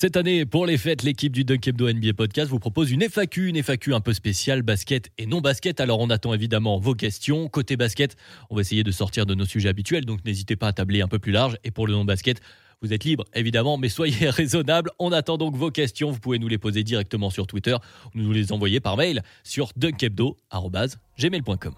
Cette année, pour les fêtes, l'équipe du Dunk Hebdo NBA Podcast vous propose une FAQ, une FAQ un peu spéciale, basket et non basket. Alors on attend évidemment vos questions. Côté basket, on va essayer de sortir de nos sujets habituels, donc n'hésitez pas à tabler un peu plus large. Et pour le non basket, vous êtes libre, évidemment, mais soyez raisonnable. On attend donc vos questions. Vous pouvez nous les poser directement sur Twitter ou nous les envoyer par mail sur dunkebdo.gmail.com.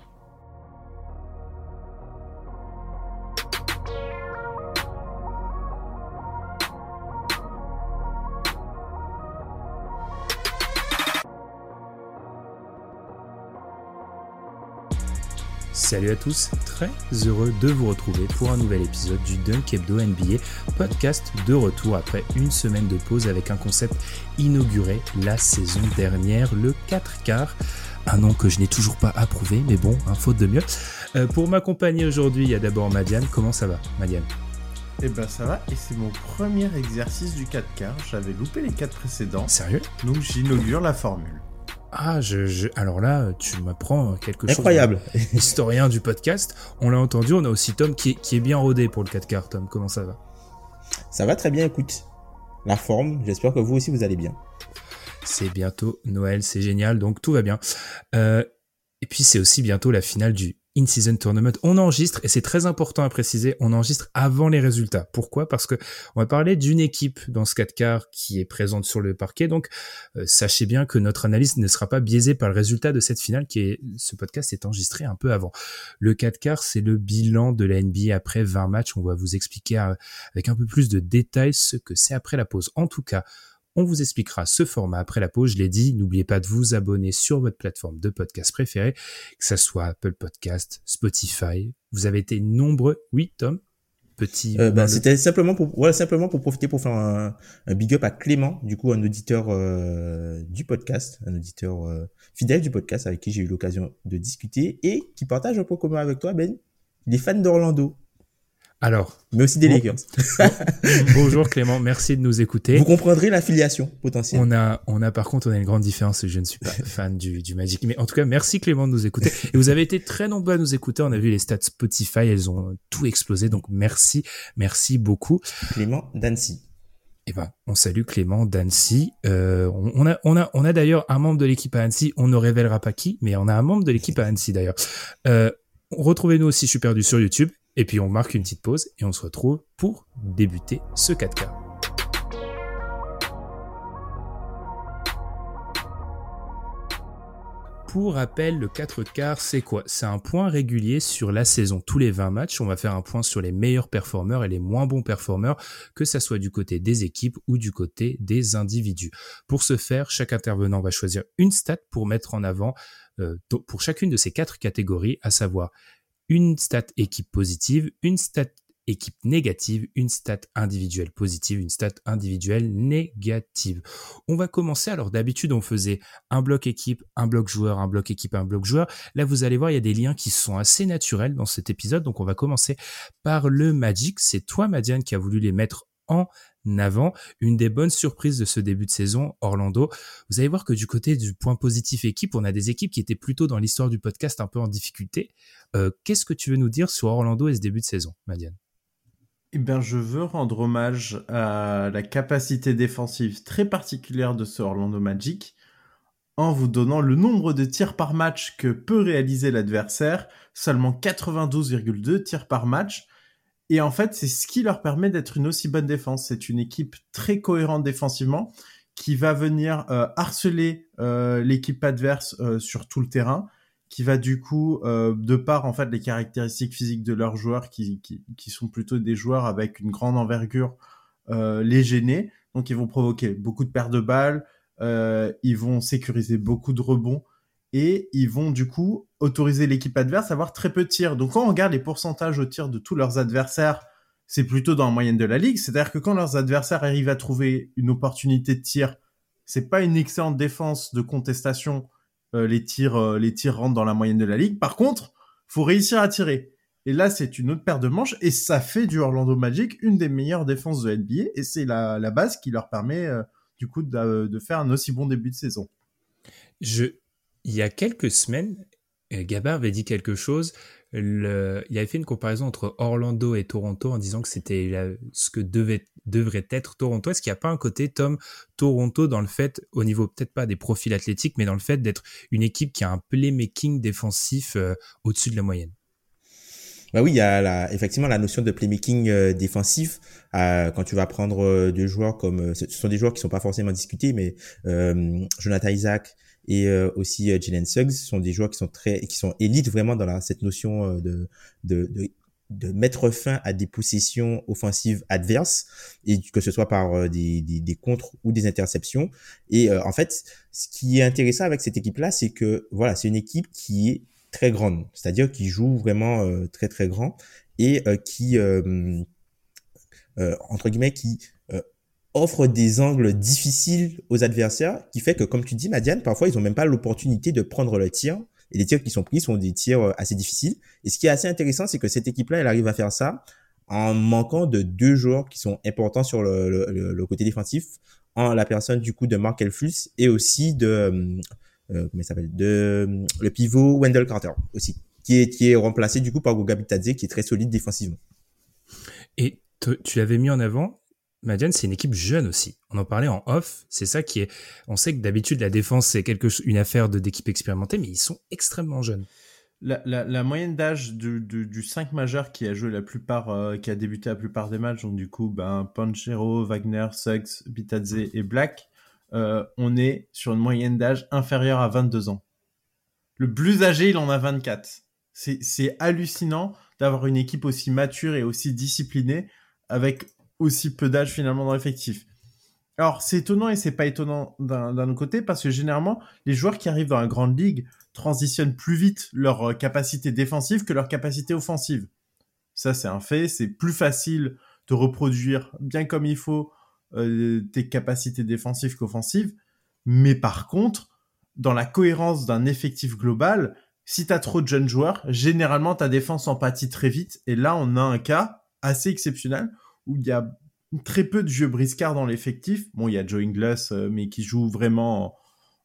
Salut à tous, très heureux de vous retrouver pour un nouvel épisode du Dunk Hebdo NBA, podcast de retour après une semaine de pause avec un concept inauguré la saison dernière, le 4 quarts. Un nom que je n'ai toujours pas approuvé, mais bon, un faute de mieux. Euh, pour m'accompagner aujourd'hui, il y a d'abord Madiane. Comment ça va, Madiane? Eh ben ça va, et c'est mon premier exercice du 4 quarts. J'avais loupé les 4 précédents. Sérieux? Donc j'inaugure la formule. Ah, je, alors là, tu m'apprends quelque chose. Incroyable. Historien du podcast. On l'a entendu, on a aussi Tom qui, qui est bien rodé pour le 4 quarts. Tom, comment ça va? Ça va très bien, écoute. La forme, j'espère que vous aussi vous allez bien. C'est bientôt Noël, c'est génial, donc tout va bien. Euh, et puis c'est aussi bientôt la finale du in-season tournament. On enregistre, et c'est très important à préciser, on enregistre avant les résultats. Pourquoi? Parce que on va parler d'une équipe dans ce 4 quarts qui est présente sur le parquet. Donc, euh, sachez bien que notre analyse ne sera pas biaisée par le résultat de cette finale qui est, ce podcast est enregistré un peu avant. Le 4 quarts, c'est le bilan de la NBA après 20 matchs. On va vous expliquer euh, avec un peu plus de détails ce que c'est après la pause. En tout cas, on vous expliquera ce format après la pause. Je l'ai dit, n'oubliez pas de vous abonner sur votre plateforme de podcast préférée, que ça soit Apple Podcast, Spotify. Vous avez été nombreux. Oui, Tom? Petit. Euh, bah, C'était simplement pour, voilà, simplement pour profiter pour faire un, un, big up à Clément, du coup, un auditeur euh, du podcast, un auditeur euh, fidèle du podcast avec qui j'ai eu l'occasion de discuter et qui partage un peu commun avec toi, Ben. Il est fan d'Orlando. Alors, mais aussi des bon, Lakers. bonjour Clément, merci de nous écouter. Vous comprendrez l'affiliation potentielle. On a, on a par contre, on a une grande différence. Je ne suis pas fan du, du Magic, mais en tout cas, merci Clément de nous écouter. Et vous avez été très nombreux à nous écouter. On a vu les stats Spotify, elles ont tout explosé. Donc merci, merci beaucoup. Clément d'Annecy. Eh ben, on salue Clément d'Annecy. Euh, on, on, a, on a, on a d'ailleurs un membre de l'équipe à Annecy. On ne révélera pas qui, mais on a un membre de l'équipe à Annecy d'ailleurs. Euh, Retrouvez-nous aussi Super Du sur YouTube. Et puis on marque une petite pause et on se retrouve pour débuter ce 4K. Pour rappel, le 4 quarts, c'est quoi? C'est un point régulier sur la saison. Tous les 20 matchs, on va faire un point sur les meilleurs performeurs et les moins bons performeurs, que ça soit du côté des équipes ou du côté des individus. Pour ce faire, chaque intervenant va choisir une stat pour mettre en avant euh, pour chacune de ces quatre catégories, à savoir une stat équipe positive, une stat équipe négative, une stat individuelle positive, une stat individuelle négative. On va commencer, alors d'habitude on faisait un bloc équipe, un bloc joueur, un bloc équipe, un bloc joueur. Là vous allez voir, il y a des liens qui sont assez naturels dans cet épisode, donc on va commencer par le Magic. C'est toi Madiane qui a voulu les mettre en avant. Une des bonnes surprises de ce début de saison, Orlando. Vous allez voir que du côté du point positif équipe, on a des équipes qui étaient plutôt dans l'histoire du podcast un peu en difficulté. Euh, Qu'est-ce que tu veux nous dire sur Orlando et ce début de saison, Madiane? Eh bien, je veux rendre hommage à la capacité défensive très particulière de ce Orlando Magic en vous donnant le nombre de tirs par match que peut réaliser l'adversaire, seulement 92,2 tirs par match, et en fait, c'est ce qui leur permet d'être une aussi bonne défense. C'est une équipe très cohérente défensivement qui va venir euh, harceler euh, l'équipe adverse euh, sur tout le terrain, qui va du coup, euh, de par en fait les caractéristiques physiques de leurs joueurs, qui, qui, qui sont plutôt des joueurs avec une grande envergure, euh, les gêner. Donc ils vont provoquer beaucoup de pertes de balles, euh, ils vont sécuriser beaucoup de rebonds et ils vont du coup autoriser l'équipe adverse à avoir très peu de tirs. Donc quand on regarde les pourcentages au tir de tous leurs adversaires, c'est plutôt dans la moyenne de la ligue. C'est-à-dire que quand leurs adversaires arrivent à trouver une opportunité de tir, c'est pas une excellente défense de contestation. Euh, les tirs, euh, les tirs rentrent dans la moyenne de la ligue. Par contre, faut réussir à tirer. Et là, c'est une autre paire de manches et ça fait du Orlando Magic une des meilleures défenses de NBA et c'est la, base qui leur permet euh, du coup de, de, faire un aussi bon début de saison. Je, il y a quelques semaines, Gabard avait dit quelque chose il avait fait une comparaison entre Orlando et Toronto en disant que c'était ce que devait, devrait être Toronto. Est-ce qu'il n'y a pas un côté, Tom, Toronto dans le fait, au niveau peut-être pas des profils athlétiques, mais dans le fait d'être une équipe qui a un playmaking défensif euh, au-dessus de la moyenne? Bah oui, il y a effectivement la notion de playmaking euh, défensif. Euh, quand tu vas prendre euh, des joueurs comme, ce sont des joueurs qui sont pas forcément discutés, mais Jonathan Isaac, et euh, aussi euh, Jalen Suggs sont des joueurs qui sont très qui sont élites vraiment dans la, cette notion euh, de, de, de de mettre fin à des possessions offensives adverses et que ce soit par des, des, des contres ou des interceptions. Et en fait ce qui est intéressant avec cette équipe là c'est que voilà c'est une équipe qui est très grande. C'est-à-dire qui joue vraiment très très grand et qui entre guillemets qui offre des angles difficiles aux adversaires, qui fait que, comme tu dis, Madiane, parfois, ils ont même pas l'opportunité de prendre le tir. Et les tirs qui sont pris sont des tirs euh, assez difficiles. Et ce qui est assez intéressant, c'est que cette équipe-là, elle arrive à faire ça en manquant de deux joueurs qui sont importants sur le, le, le côté défensif, en la personne du coup de Mark Elfus et aussi de euh, euh comment s'appelle de le pivot Wendell Carter aussi, qui est qui est remplacé du coup par Goga Bitadze qui est très solide défensivement. Et tu l'avais mis en avant, Madiane, c'est une équipe jeune aussi. On en parlait en off. C'est ça qui est. On sait que d'habitude la défense c'est quelque une affaire d'équipe expérimentée, mais ils sont extrêmement jeunes. La, la, moyenne d'âge du, du, du, 5 majeur qui a joué la plupart, euh, qui a débuté la plupart des matchs, donc du coup, ben, Panchero, Wagner, Suggs, Bitadze et Black, euh, on est sur une moyenne d'âge inférieure à 22 ans. Le plus âgé, il en a 24. C'est hallucinant d'avoir une équipe aussi mature et aussi disciplinée avec aussi peu d'âge finalement dans l'effectif. Alors c'est étonnant et c'est pas étonnant d'un autre côté parce que généralement les joueurs qui arrivent dans la grande ligue transitionnent plus vite leur euh, capacité défensive que leur capacité offensive. Ça c'est un fait, c'est plus facile de reproduire bien comme il faut euh, tes capacités défensives qu'offensives, mais par contre dans la cohérence d'un effectif global, si tu as trop de jeunes joueurs, généralement ta défense en pâtit très vite et là on a un cas assez exceptionnel où il y a très peu de jeux briscards dans l'effectif. Bon, il y a Joe Ingles, euh, mais qui joue vraiment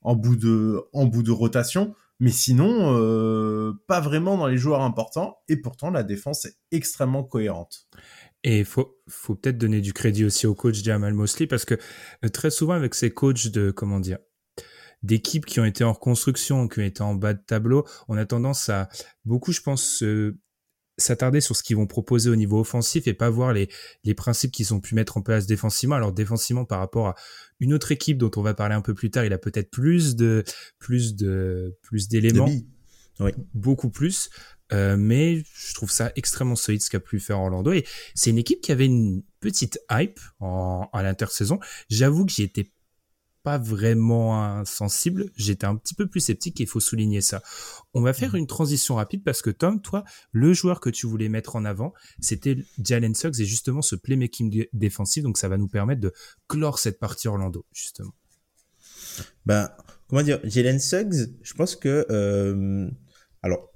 en, bout, de, rotation. Mais sinon, euh, pas vraiment dans les joueurs importants. Et pourtant, la défense est extrêmement cohérente. Et il faut, peut-être donner du crédit aussi au coach Jamal Mosley parce que euh, très souvent avec ces coachs de, comment dire, d'équipes qui ont été en reconstruction, qui ont été en bas de tableau, on a tendance à beaucoup, je pense, s'attarder sur ce qu'ils vont proposer au niveau offensif et pas voir les, les principes qu'ils ont pu mettre en place défensivement. Alors défensivement par rapport à une autre équipe dont on va parler un peu plus tard, il a peut-être plus de plus de plus d'éléments, oui. beaucoup plus. Euh, mais je trouve ça extrêmement solide ce qu'a pu faire Orlando et c'est une équipe qui avait une petite hype en, à l'intersaison. J'avoue que j'y étais pas vraiment sensible. J'étais un petit peu plus sceptique et il faut souligner ça. On va faire mmh. une transition rapide parce que Tom, toi, le joueur que tu voulais mettre en avant, c'était Jalen Suggs et justement ce playmaking défensif. Donc ça va nous permettre de clore cette partie Orlando, justement. Ben, comment dire, Jalen Suggs, je pense que, euh, alors,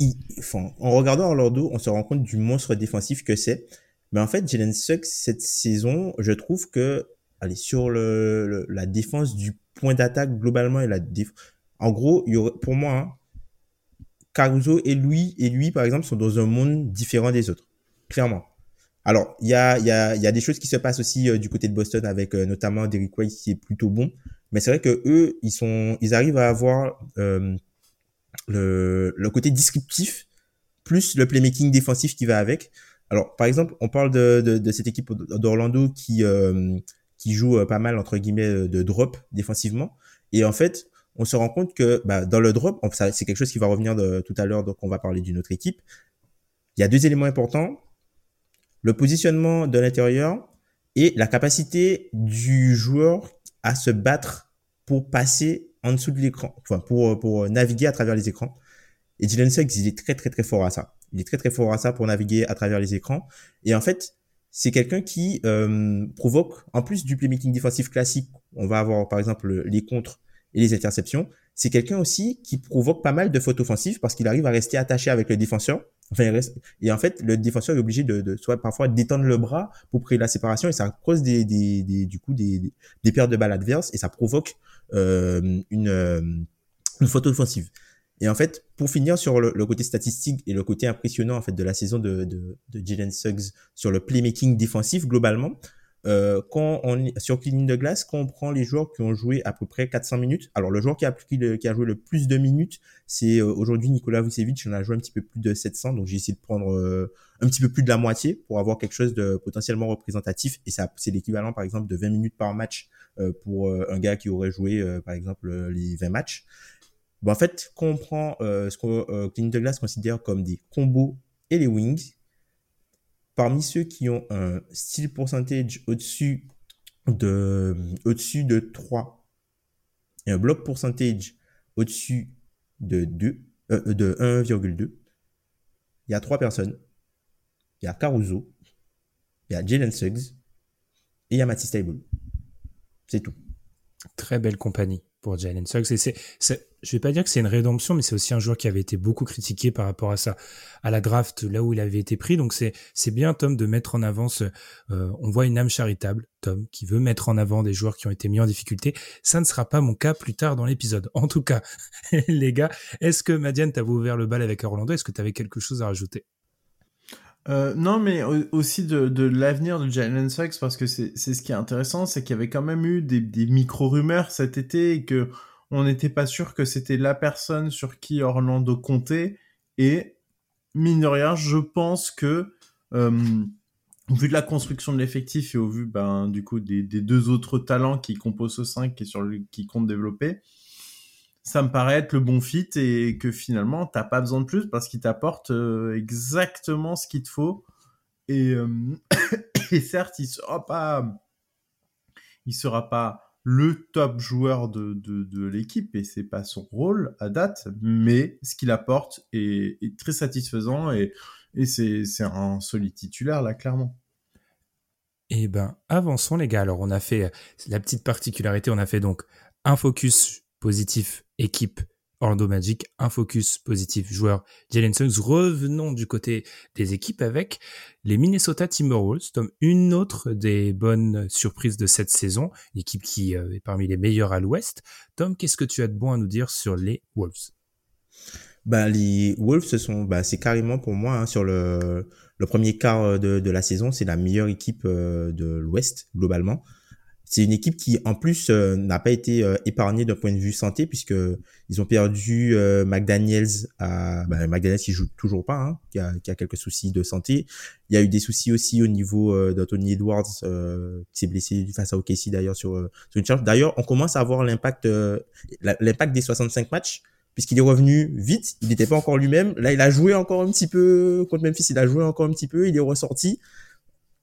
il, enfin, en regardant Orlando, on se rend compte du monstre défensif que c'est. Mais en fait, Jalen Suggs, cette saison, je trouve que sur la défense du point d'attaque globalement et la En gros, pour moi, hein, Caruso et lui, et lui, par exemple, sont dans un monde différent des autres. Clairement. Alors, il y a, des choses qui se passent aussi euh, du côté de Boston avec euh, notamment Derrick White qui est plutôt bon. Mais c'est vrai que eux, ils arrivent à avoir euh, le, côté descriptif plus le playmaking défensif qui va avec. Alors, par exemple, on parle de, cette équipe d'Orlando qui, qui joue euh, pas mal entre guillemets euh, de drop défensivement. Et en fait, on se rend compte que bah, dans le drop, c'est quelque chose qui va revenir de, tout à l'heure, donc on va parler d'une autre équipe. Il y a deux éléments importants le positionnement de l'intérieur et la capacité du joueur à se battre pour passer en dessous de l'écran, enfin pour pour naviguer à travers les écrans. Et Dylan Suggs, il est très très très fort à ça. Il est très très fort à ça pour naviguer à travers les écrans. Et en fait, c'est quelqu'un qui euh, provoque, en plus du playmaking défensif classique, on va avoir par exemple les contres et les interceptions, c'est quelqu'un aussi qui provoque pas mal de fautes offensives parce qu'il arrive à rester attaché avec le défenseur. Enfin. Et en fait, le défenseur est obligé de, de soit parfois d'étendre le bras pour créer la séparation et ça cause des du coup des, des pertes de balles adverses et ça provoque euh, une, euh, une faute offensive. Et en fait, pour finir sur le, le, côté statistique et le côté impressionnant en fait de la saison de, de, de Jalen Suggs sur le playmaking défensif globalement, euh, quand on sur ligne de glace, quand on prend les joueurs qui ont joué à peu près 400 minutes, alors le joueur qui a, qui a joué le plus de minutes, c'est euh, aujourd'hui Nicolas Vucevic, en a joué un petit peu plus de 700, donc j'ai essayé de prendre euh, un petit peu plus de la moitié pour avoir quelque chose de potentiellement représentatif, et ça c'est l'équivalent par exemple de 20 minutes par match euh, pour un gars qui aurait joué par exemple les 20 matchs. Bon, en fait, quand on prend ce que euh, de glace considère comme des combos et les wings, parmi ceux qui ont un style percentage au-dessus de, au-dessus de 3 et un bloc percentage au-dessus de 2, euh, de 1,2, il y a trois personnes. Il y a Caruso, il y a Jalen Suggs et il y a Matisse Table. C'est tout. Très belle compagnie pour Jalen Suggs. Et c'est, je vais pas dire que c'est une rédemption, mais c'est aussi un joueur qui avait été beaucoup critiqué par rapport à ça, à la draft, là où il avait été pris. Donc c'est, bien, Tom, de mettre en avant ce, euh, on voit une âme charitable, Tom, qui veut mettre en avant des joueurs qui ont été mis en difficulté. Ça ne sera pas mon cas plus tard dans l'épisode. En tout cas, les gars, est-ce que Madiane t'avait ouvert le bal avec Orlando? Est-ce que tu avais quelque chose à rajouter? Euh, non, mais aussi de, de l'avenir de Jalen Suggs, parce que c'est ce qui est intéressant, c'est qu'il y avait quand même eu des, des micro-rumeurs cet été et que on n'était pas sûr que c'était la personne sur qui Orlando comptait. Et mine de rien, je pense que euh, au vu de la construction de l'effectif et au vu ben, du coup des, des, deux autres talents qui composent ce 5 et sur le, qui compte développer, ça me paraît être le bon fit et que finalement t'as pas besoin de plus parce qu'il t'apporte euh, exactement ce qu'il te faut. Et, euh, certes il sera pas sera pas le top joueur de, de, l'équipe et c'est pas son rôle à date mais ce qu'il apporte est, très satisfaisant et, et c'est, un solide titulaire là clairement. Eh ben avançons les gars. Alors on a fait la petite particularité on a fait donc un focus positif équipe Orlando Magic, un focus positif joueur Jalen Suggs. Revenons du côté des équipes avec les Minnesota Timberwolves, comme une autre des bonnes surprises de cette saison, une équipe qui euh, est parmi les meilleures à l'ouest. Tom, qu'est-ce que tu as de bon à nous dire sur les Wolves? Bah, les Wolves, ce sont, bah, c'est carrément pour moi hein, sur le, le premier quart de, de la saison, c'est la meilleure équipe euh, de l'Ouest globalement. C'est une équipe qui, en plus, euh, n'a pas été euh, épargnée d'un point de vue santé, puisque ils ont perdu euh, McDaniels à bah, McDaniels qui joue toujours pas, hein, qui, a, qui, a, quelques soucis de santé. Il y a eu des soucis aussi au niveau euh, d'Anthony Edwards, qui s'est blessé face à OKC d'ailleurs sur, sur une charge. D'ailleurs, on commence à voir l'impact l'impact des 65 matchs puisqu'il est revenu vite, il n'était pas encore lui-même. Là, il a joué encore un petit peu contre Memphis, il a joué encore un petit peu, il est ressorti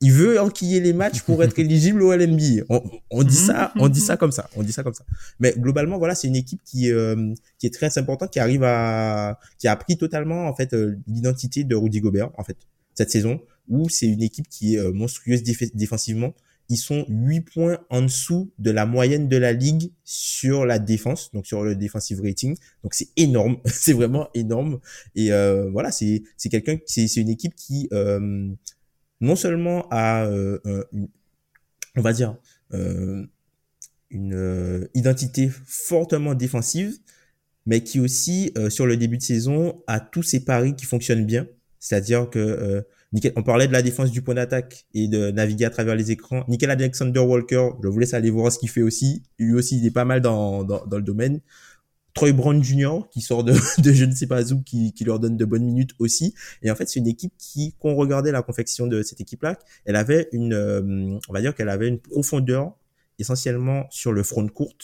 il veut enquiller les matchs pour être éligible au LNB. On, on, dit ça, on dit ça comme ça, on dit ça comme ça. Mais globalement, voilà, c'est une équipe qui euh, qui est très importante, qui arrive à, qui a pris totalement en fait euh, l'identité de Rudy Gobert en fait cette saison, où c'est une équipe qui est euh, monstrueuse défensivement. Ils sont 8 points en dessous de la moyenne de la ligue sur la défense, donc sur le defensive rating. Donc c'est énorme, c'est vraiment énorme. Et euh, voilà, c'est c'est quelqu'un, c'est c'est une équipe qui euh, non seulement à euh, une, on va dire euh, une euh, identité fortement défensive, mais qui aussi euh, sur le début de saison a tous ses paris qui fonctionnent bien. C'est-à-dire que euh, on parlait de la défense du point d'attaque et de naviguer à travers les écrans. Nickel Alexander Walker, je vous laisse aller voir ce qu'il fait aussi. Lui aussi, il est pas mal dans, dans, dans le domaine. Troy Brown Jr. qui sort de, je ne sais pas où, qui, leur donne de bonnes minutes aussi. Et en fait, c'est une équipe qui, quand on regardait la confection de cette équipe-là, elle avait une, euh, on va dire qu'elle avait une profondeur essentiellement sur le front court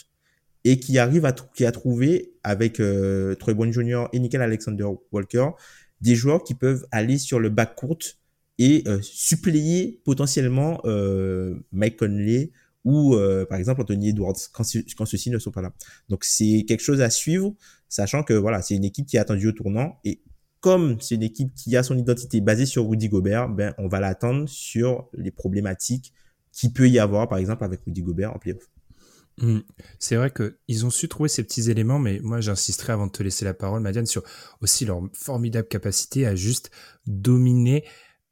et qui arrive à qui a trouvé avec euh, Troy Brown Jr. et Nickel Alexander Walker des joueurs qui peuvent aller sur le back court et euh, suppléer potentiellement euh, Mike Conley ou euh, par exemple Anthony Edwards quand, ceux-ci ne sont pas là. Donc c'est quelque chose à suivre, sachant que voilà, c'est une équipe qui est attendue au tournant et comme c'est une équipe qui a son identité basée sur Rudy Gobert, ben, on va l'attendre sur les problématiques qu'il peut y avoir, par exemple, avec Rudy Gobert en playoff. Hmm. C'est vrai qu'ils ont su trouver ces petits éléments, mais moi j'insisterai avant de te laisser la parole, Madiane, sur aussi leur formidable capacité à juste dominer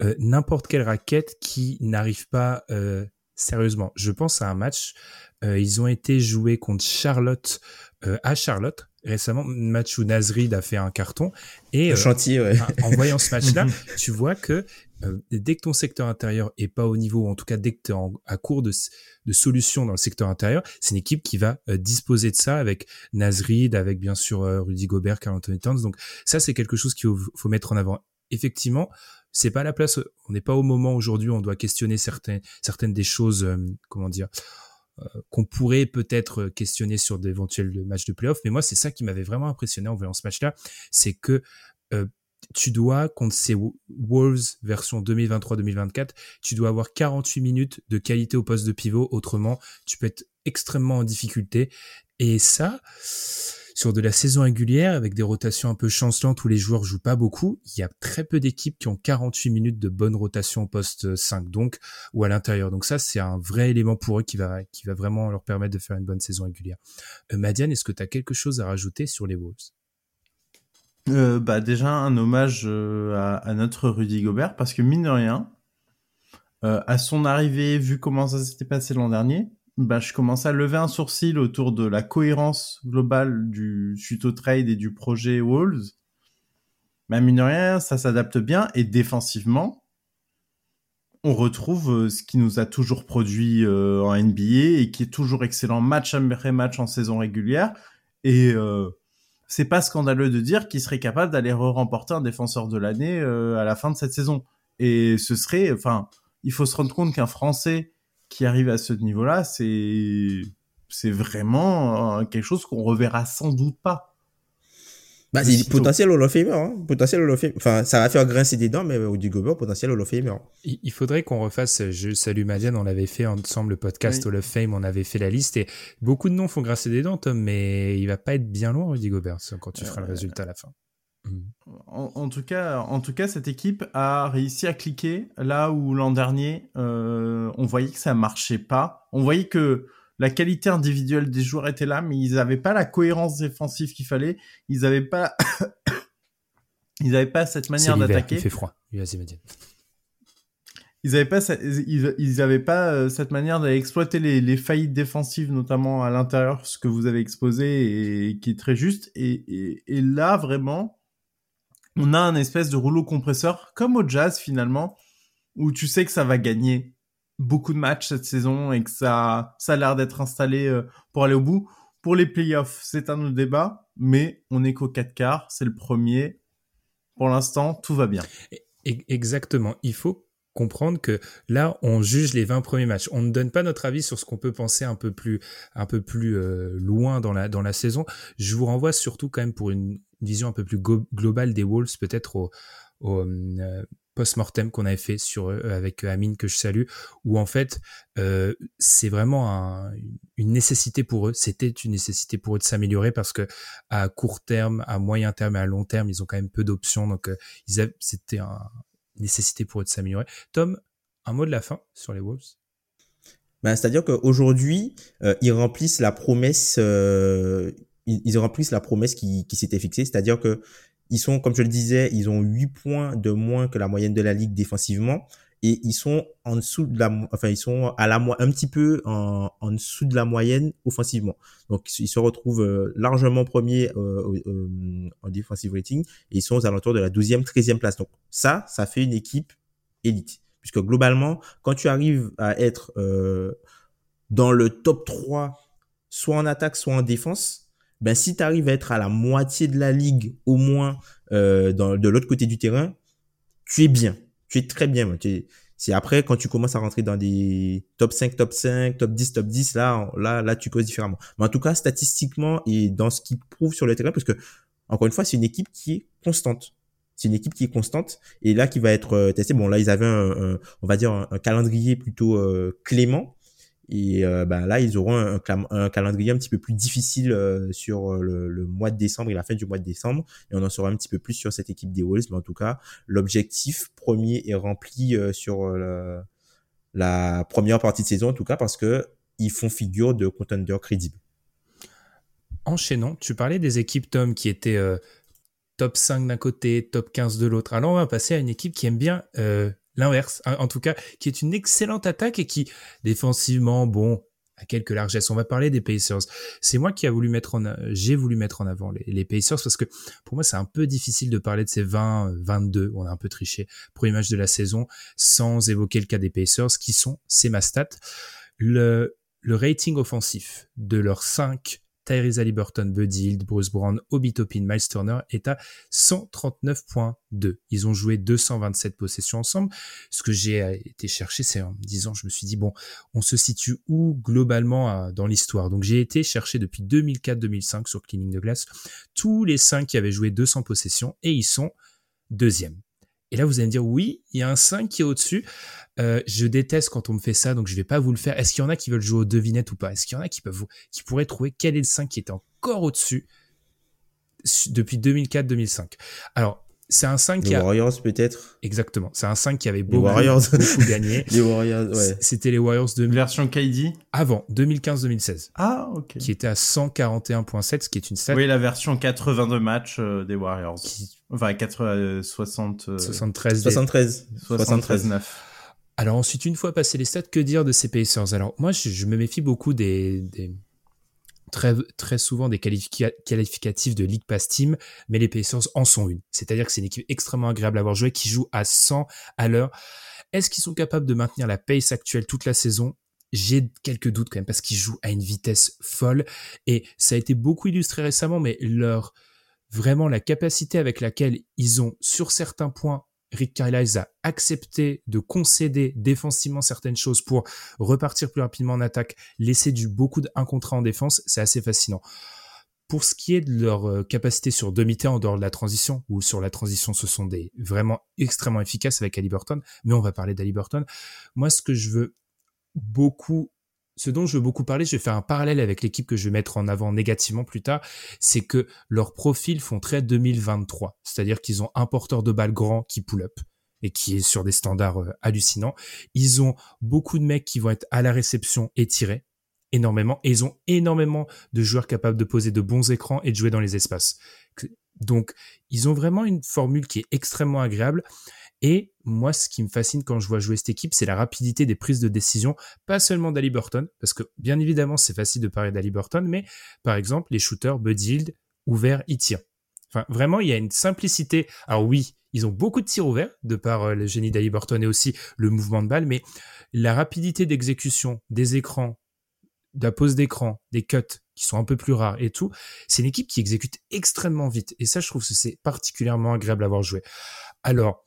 euh, n'importe quelle raquette qui n'arrive pas euh, sérieusement. Je pense à un match, euh, ils ont été joués contre Charlotte à Charlotte récemment, match où Nasrid a fait un carton. Et euh, chantier, ouais. en voyant ce match-là, tu vois que euh, dès que ton secteur intérieur est pas au niveau, en tout cas dès que tu es à court de, de solutions dans le secteur intérieur, c'est une équipe qui va euh, disposer de ça avec Nasrid, avec bien sûr Rudy Gobert, Carl Anthony Towns. Donc ça, c'est quelque chose qu'il faut, faut mettre en avant. Effectivement, c'est pas la place. On n'est pas au moment aujourd'hui où on doit questionner certaines des choses. comment dire euh, qu'on pourrait peut-être questionner sur d'éventuels matchs de playoff. Mais moi, c'est ça qui m'avait vraiment impressionné en voyant ce match-là, c'est que euh, tu dois, contre ces Wolves version 2023-2024, tu dois avoir 48 minutes de qualité au poste de pivot. Autrement, tu peux être extrêmement en difficulté. Et ça, sur de la saison régulière, avec des rotations un peu chancelantes où les joueurs jouent pas beaucoup, il y a très peu d'équipes qui ont 48 minutes de bonne rotation au poste 5, donc, ou à l'intérieur. Donc ça, c'est un vrai élément pour eux qui va, qui va vraiment leur permettre de faire une bonne saison régulière. Euh, Madiane, est-ce que tu as quelque chose à rajouter sur les Wolves? Euh, bah déjà un hommage euh, à, notre Rudy Gobert parce que mine de rien, à son arrivée, vu comment ça s'était passé l'an dernier, bah, je commence à lever un sourcil autour de la cohérence globale du au trade et du projet Wolves. Mais mine de rien, ça s'adapte bien et défensivement, on retrouve euh, ce qui nous a toujours produit euh, en NBA et qui est toujours excellent match après match en saison régulière. Et euh, c'est pas scandaleux de dire qu'il serait capable d'aller remporter un défenseur de l'année à la fin de cette saison. Et ce serait, enfin, il faut se rendre compte qu'un Français qui arrive à ce niveau-là, c'est c'est vraiment euh, quelque chose qu'on reverra sans doute pas. Bah, c'est potentiel Hall of Famer, hein. Potentiel Hall of Famer. Enfin, ça va faire grincer des dents, mais du Gobert, potentiel Hall of Famer. Il faudrait qu'on refasse, je salue Madiane, on l'avait fait ensemble le podcast Hall of Fame, on avait fait la liste et beaucoup de noms font grincer des dents, Tom, mais il va pas être bien loin, Rudy Gobert, quand tu feras le résultat à la fin. En, tout cas, en tout cas, cette équipe a réussi à cliquer là où l'an dernier, euh, on voyait que ça marchait pas. On voyait que la qualité individuelle des joueurs était là, mais ils n'avaient pas la cohérence défensive qu'il fallait. Ils n'avaient pas, ils n'avaient pas cette manière d'attaquer. Il fait froid. Ils n'avaient pas, ils, avaient pas euh, cette manière d'exploiter les, les, faillites défensives, notamment à l'intérieur, ce que vous avez exposé et qui est très juste. et, et là, vraiment, on a un espèce de rouleau compresseur, comme au jazz finalement, où tu sais que ça va gagner beaucoup de matchs cette saison et que ça, ça a l'air d'être installé euh, pour aller au bout. Pour les playoffs, c'est un autre débat, mais on est qu'au 4 quarts, c'est le premier. Pour l'instant, tout va bien. Exactement. Il faut comprendre que là, on juge les 20 premiers matchs. On ne donne pas notre avis sur ce qu'on peut penser un peu plus, un peu plus euh, loin dans la, dans la saison. Je vous renvoie surtout quand même pour une vision un peu plus globale des Wolves, peut-être au, euh, post-mortem qu'on avait fait sur eux avec Amine que je salue, où en fait euh, c'est vraiment une nécessité pour eux. C'était une nécessité pour eux de s'améliorer parce que à court terme, à moyen terme et à long terme, ils ont quand même peu d'options. Donc c'était un, nécessité pour eux de s'améliorer. Tom, un mot de la fin sur les Wolves? Ben, C'est-à-dire qu'aujourd'hui, euh, ils remplissent la promesse, euh, ils, remplissent la promesse qui, qui s'était fixée, c'est-à-dire que ils sont, comme je le disais, ils ont 8 points de moins que la moyenne de la ligue défensivement et ils sont en dessous de la, enfin ils sont à la un petit peu en, en dessous de la moyenne offensivement. Donc ils se retrouvent euh, largement premiers euh, euh, en defensive rating et ils sont aux alentours de la 12e, 13e place. Donc ça, ça fait une équipe élite puisque globalement, quand tu arrives à être dans le top 3 soit en attaque, soit en défense, ben si tu arrives à être à la moitié de la ligue au moins dans, de l'autre côté du terrain, tu es bien tu es très bien. C'est après quand tu commences à rentrer dans des top 5, top 5, top 10, top 10, là, là, là, tu causes différemment. Mais en tout cas, statistiquement et dans ce qu'il prouve sur le terrain, parce que encore une fois, c'est une équipe qui est constante. C'est une équipe qui est constante et là qui va être euh, testée. Bon, là, ils avaient un, on va dire un, calendrier plutôt euh, clément Et euh, ben là, ils auront un, calendrier un petit peu plus difficile euh, sur euh, le, mois de décembre et la fin du mois de décembre. Et on en saura un petit peu plus sur cette équipe des Wolves. Mais en tout cas, l'objectif premier est rempli sur la première partie de saison, en tout cas, parce que ils font figure de contender crédible. Enchaînons. Tu parlais des équipes, Tom, qui étaient top 5 d'un côté, top 15 de l'autre. Alors on va passer à une équipe qui aime bien l'inverse, hein, en tout cas, qui est une excellente attaque et qui, défensivement, bon, a quelques largesses. On va parler des Pacers. C'est moi qui a voulu mettre en, j'ai voulu mettre en avant les, Pacers parce que pour moi, c'est un peu difficile de parler de ces 20, 22, on a un peu triché, premier match de la saison, sans évoquer le cas des Pacers, qui sont, c'est ma stat, le, le rating offensif de leurs 5 Tyrese Halliburton, Buddy Bruce Brown, Obi Toppin, Miles Turner est à 139.2. Ils ont joué 227 possessions ensemble. Ce que j'ai euh, été chercher, c'est en me disant, je me suis dit, bon, on se situe où globalement dans l'histoire? Donc j'ai été chercher depuis 2004-2005 sur Cleaning de Glace tous les 5 qui avaient joué 200 possessions et ils sont deuxième. Et là, vous allez me dire, oui, il y a un 5 qui est au-dessus. Euh, je déteste quand on me fait ça, donc je vais pas vous le faire. Est-ce qu'il y en a qui veulent jouer aux devinettes ou pas? Est-ce qu'il y en a qui peuvent vous, qui pourraient trouver quel est le 5 qui est encore au-dessus depuis 2004-2005 Alors, c'est un 5 les qui a... Warriors peut-être Exactement. C'est un 5 qui avait beaucoup, Warriors. beaucoup gagné. les Warriors, ouais. C'était les Warriors de... Version KD Avant, 2015-2016. Ah, ok. Qui était à 141.7, ce qui est une stat... Oui, la version 82 matchs euh, des Warriors. Enfin, 80, 60... 73. 73. 73. 9. Alors ensuite, une fois passé les stats, que dire de ces Pacers? Alors moi, je, me méfie beaucoup des, des très, très souvent des qualificatifs de League Pass Team, mais les Pacers en sont une. C'est-à-dire que c'est une équipe extrêmement agréable à avoir joué, qui joue à 100 à l'heure. Est-ce qu'ils sont capables de maintenir la pace actuelle toute la saison? J'ai quelques doutes quand même parce qu'ils jouent à une vitesse folle et ça a été beaucoup illustré récemment, mais leur vraiment la capacité avec laquelle ils ont sur certains points Rick Carlisle a accepté de concéder défensivement certaines choses pour repartir plus rapidement en attaque, laisser du beaucoup d'un contrat en défense, c'est assez fascinant. Pour ce qui est de leur euh, capacité sur demi-temps en dehors de la transition, ou sur la transition, ce sont des vraiment extrêmement efficaces avec Ali Burton, mais on va parler d'Ali Burton. Moi, ce que je veux beaucoup ce dont je veux beaucoup parler, je vais faire un parallèle avec l'équipe que je vais mettre en avant négativement plus tard, c'est que leurs profils font très 2023. C'est-à-dire qu'ils ont un porteur de balle grand qui pull up et qui est sur des standards euh, hallucinants. Ils ont beaucoup de mecs qui vont être à la réception et tirer énormément. Et ils ont énormément de joueurs capables de poser de bons écrans et de jouer dans les espaces. Donc, ils ont vraiment une formule qui est extrêmement agréable. Et moi, ce qui me fascine quand je vois jouer cette équipe, c'est la rapidité des prises de décision, pas seulement d'Ali Burton, parce que bien évidemment, c'est facile de parler d'Ali Burton, mais par exemple, les shooters Bud Hield, ouverts, ils tirent. Enfin, vraiment, il y a une simplicité. Alors oui, ils ont beaucoup de tirs ouverts, de par euh, le génie d'Ali Burton et aussi le mouvement de balle, mais la rapidité d'exécution des écrans, de la pose d'écran, des cuts qui sont un peu plus rares et tout, c'est une équipe qui exécute extrêmement vite. Et ça, je trouve que c'est particulièrement agréable à voir jouer. Alors,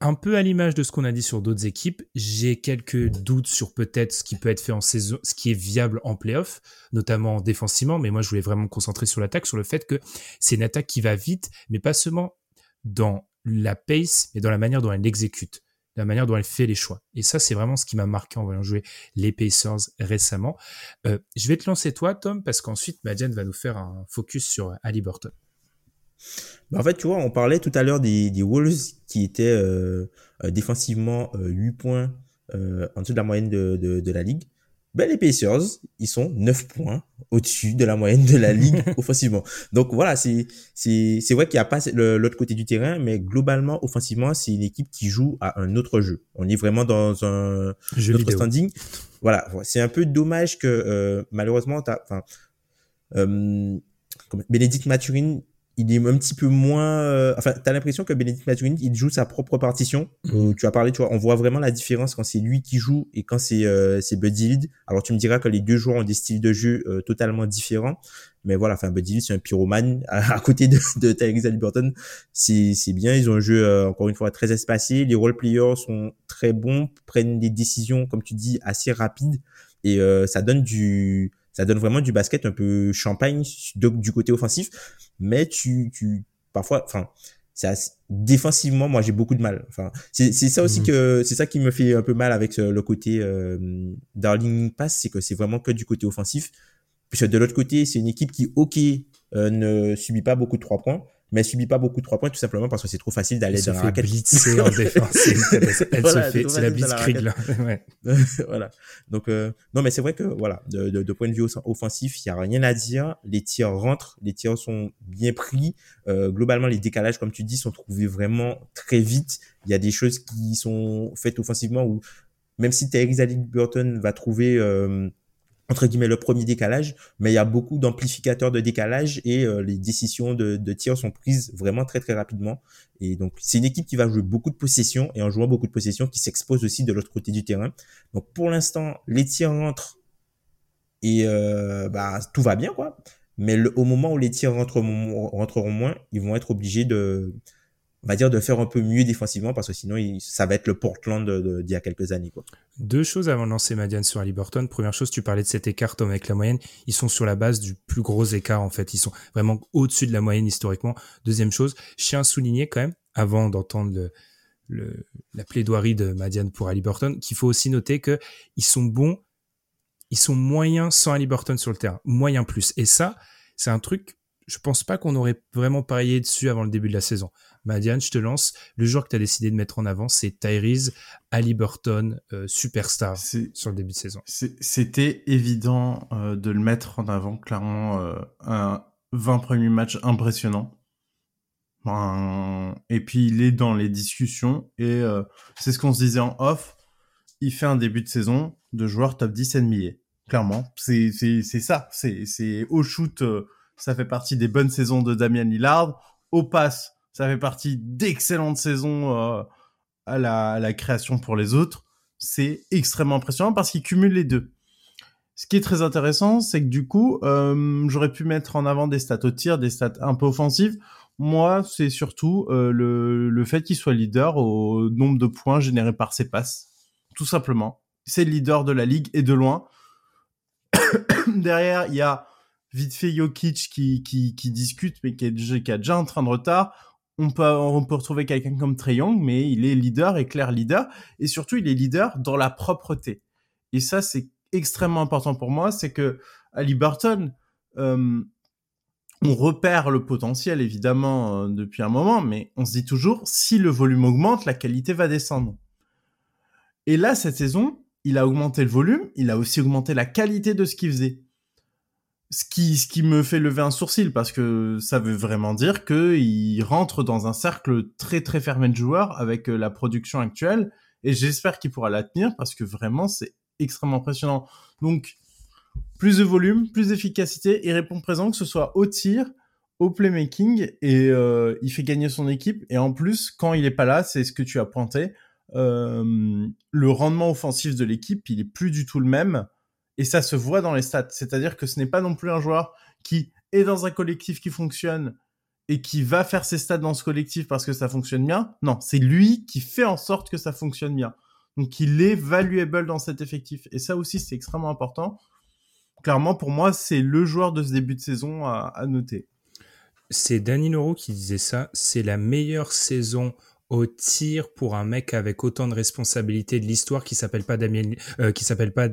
un peu à l'image de ce qu'on a dit sur d'autres équipes, j'ai quelques doutes sur peut-être ce qui peut être fait en saison, ce qui est viable en playoff, notamment défensivement. Mais moi, je voulais vraiment me concentrer sur l'attaque, sur le fait que c'est une attaque qui va vite, mais pas seulement dans la pace, mais dans la manière dont elle exécute, la manière dont elle fait les choix. Et ça, c'est vraiment ce qui m'a marqué en voyant jouer les Pacers récemment. Euh, je vais te lancer toi, Tom, parce qu'ensuite, Madiane va nous faire un focus sur Ali Burton. Bah, en fait, tu vois, on parlait tout à l'heure des, des Wolves qui étaient euh, euh défensivement euh, 8 points euh, en dessous de la moyenne de, de, de la ligue. Ben, les Pacers, ils sont 9 points au-dessus de la moyenne de la ligue offensivement. Donc voilà, c'est c'est c'est vrai qu'il n'y a pas l'autre côté du terrain, mais globalement offensivement, c'est une équipe qui joue à un autre jeu. On est vraiment dans un jeu autre standing. Voilà, c'est un peu dommage que euh, malheureusement, enfin, euh, Bénédicte Maturin il est un petit peu moins euh, enfin tu as l'impression que Benedict Maturin il joue sa propre partition. Mm. tu as parlé tu vois on voit vraiment la différence quand c'est lui qui joue et quand c'est euh, c'est Buddy Hield. Alors tu me diras que les deux joueurs ont des styles de jeu euh, totalement différents. Mais voilà enfin Buddy Hield c'est un pyromane à, côté de, de Tyrese Halliburton c'est c'est bien ils ont un jeu euh, encore une fois très espacé. Les role players sont très bons prennent des décisions comme tu dis assez rapides. Et ça donne du ça donne vraiment du basket un peu champagne du côté offensif mais tu, tu parfois, enfin, c'est défensivement, moi j'ai beaucoup de mal. Enfin, c'est ça aussi Mhm. que c'est ça qui me fait un peu mal avec euh, le côté euh, Darling Pass, c'est que c'est vraiment que du côté offensif. Puisque de l'autre côté, c'est une équipe qui, ok, euh, ne subit pas beaucoup de trois points, mais elle subit pas beaucoup de trois points tout simplement parce que c'est trop facile d'aller dans la raquette. blitzer en défense. Elle, elle Voilà, se fait, c'est la blitzkrieg là. Ouais. voilà. Donc euh, non, mais c'est vrai que voilà, de, de, de point de vue off- offensif, il y a rien à dire. Les tirs rentrent, les tirs sont bien pris. Euh, globalement, les décalages, comme tu dis, sont trouvés vraiment très vite. Il y a des choses qui sont faites offensivement où même si Tyrese Burton va trouver euh, entre guillemets le premier décalage, mais il y a beaucoup d'amplificateurs de décalage et euh, les décisions de, de tir sont prises vraiment très très rapidement. Et donc c'est une équipe qui va jouer beaucoup de possession et en jouant beaucoup de possession qui s'expose aussi de l'autre côté du terrain. Donc pour l'instant les tirs rentrent et euh, bah tout va bien quoi. Mais le, au moment où les tirs rentrent, rentreront moins, ils vont être obligés de on va dire de faire un peu mieux défensivement parce que sinon il, ça va être le Portland d'il y a quelques années. Deux choses avant de lancer Madiane sur Halliburton. Première chose, tu parlais de cet écart Tom, avec la moyenne. Ils sont sur la base du plus gros écart en fait. Ils sont vraiment au-dessus de la moyenne historiquement. Deuxième chose, je tiens à souligner quand même, avant d'entendre la plaidoirie de Madiane pour Halliburton, qu'il faut aussi noter que ils sont bons, ils sont moyens sans Halliburton sur le terrain, moyen plus. Et ça, c'est un truc. Je pense pas qu'on aurait vraiment parié dessus avant le début de la saison. Madiane, je te lance. Le joueur que tu as décidé de mettre en avant, c'est Tyrese Halliburton, euh, superstar sur le début de saison. C'était évident euh, de le mettre en avant, clairement. euh, un 20 premiers matchs impressionnant. Et puis il est dans les discussions et euh, c'est ce qu'on se disait en off. Il fait un début de saison de joueur top 10 NBA. Clairement, c'est ça. C'est au shoot, ça fait partie des bonnes saisons de Damian Lillard. Au pass, ça fait partie d'excellentes saisons euh, à la création pour les autres. C'est extrêmement impressionnant parce qu'il cumule les deux. Ce qui est très intéressant, c'est que du coup, euh, j'aurais pu mettre en avant des stats au tir, des stats un peu offensives. Moi, c'est surtout euh, le, fait qu'il soit leader au nombre de points générés par ses passes. Tout simplement. C'est le leader de la ligue et de loin. Derrière, il y a vite fait Jokic qui, discute, mais qui, est qui a déjà un train de retard. On peut, on peut retrouver quelqu'un comme Trey Young, mais il est leader et leader. Et surtout, il est leader dans la propreté. Et ça, c'est extrêmement important pour moi. C'est que Ali Burton, euh, on repère le potentiel évidemment euh, depuis un moment, mais on se dit toujours si le volume augmente, la qualité va descendre. Et là, cette saison, il a augmenté le volume, il a aussi augmenté la qualité de ce qu'il faisait. Ce qui, ce qui me fait lever un sourcil parce que ça veut vraiment dire qu'il rentre dans un cercle très très fermé de joueurs avec euh, la production actuelle et j'espère qu'il pourra la tenir parce que vraiment c'est extrêmement impressionnant. Donc plus de volume, plus d'efficacité, il répond présent que ce soit au tir, au playmaking et euh, il fait gagner son équipe et en plus quand il est pas là, c'est ce que tu as pointé, euh, le rendement offensif de l'équipe, il est plus du tout le même et ça se voit dans les stats. C'est-à-dire que ce n'est pas non plus un joueur qui est dans un collectif qui fonctionne et qui va faire ses stats dans ce collectif parce que ça fonctionne bien. Non, c'est lui qui fait en sorte que ça fonctionne bien. Donc il est valuable dans cet effectif. Et ça aussi, c'est extrêmement important. Clairement, pour moi, c'est le joueur de ce début de saison à, noter. C'est Danny Loro qui disait ça. C'est la meilleure saison au tir pour un mec avec autant de responsabilités de l'histoire qui s'appelle pas Damien, euh, qui s'appelle pas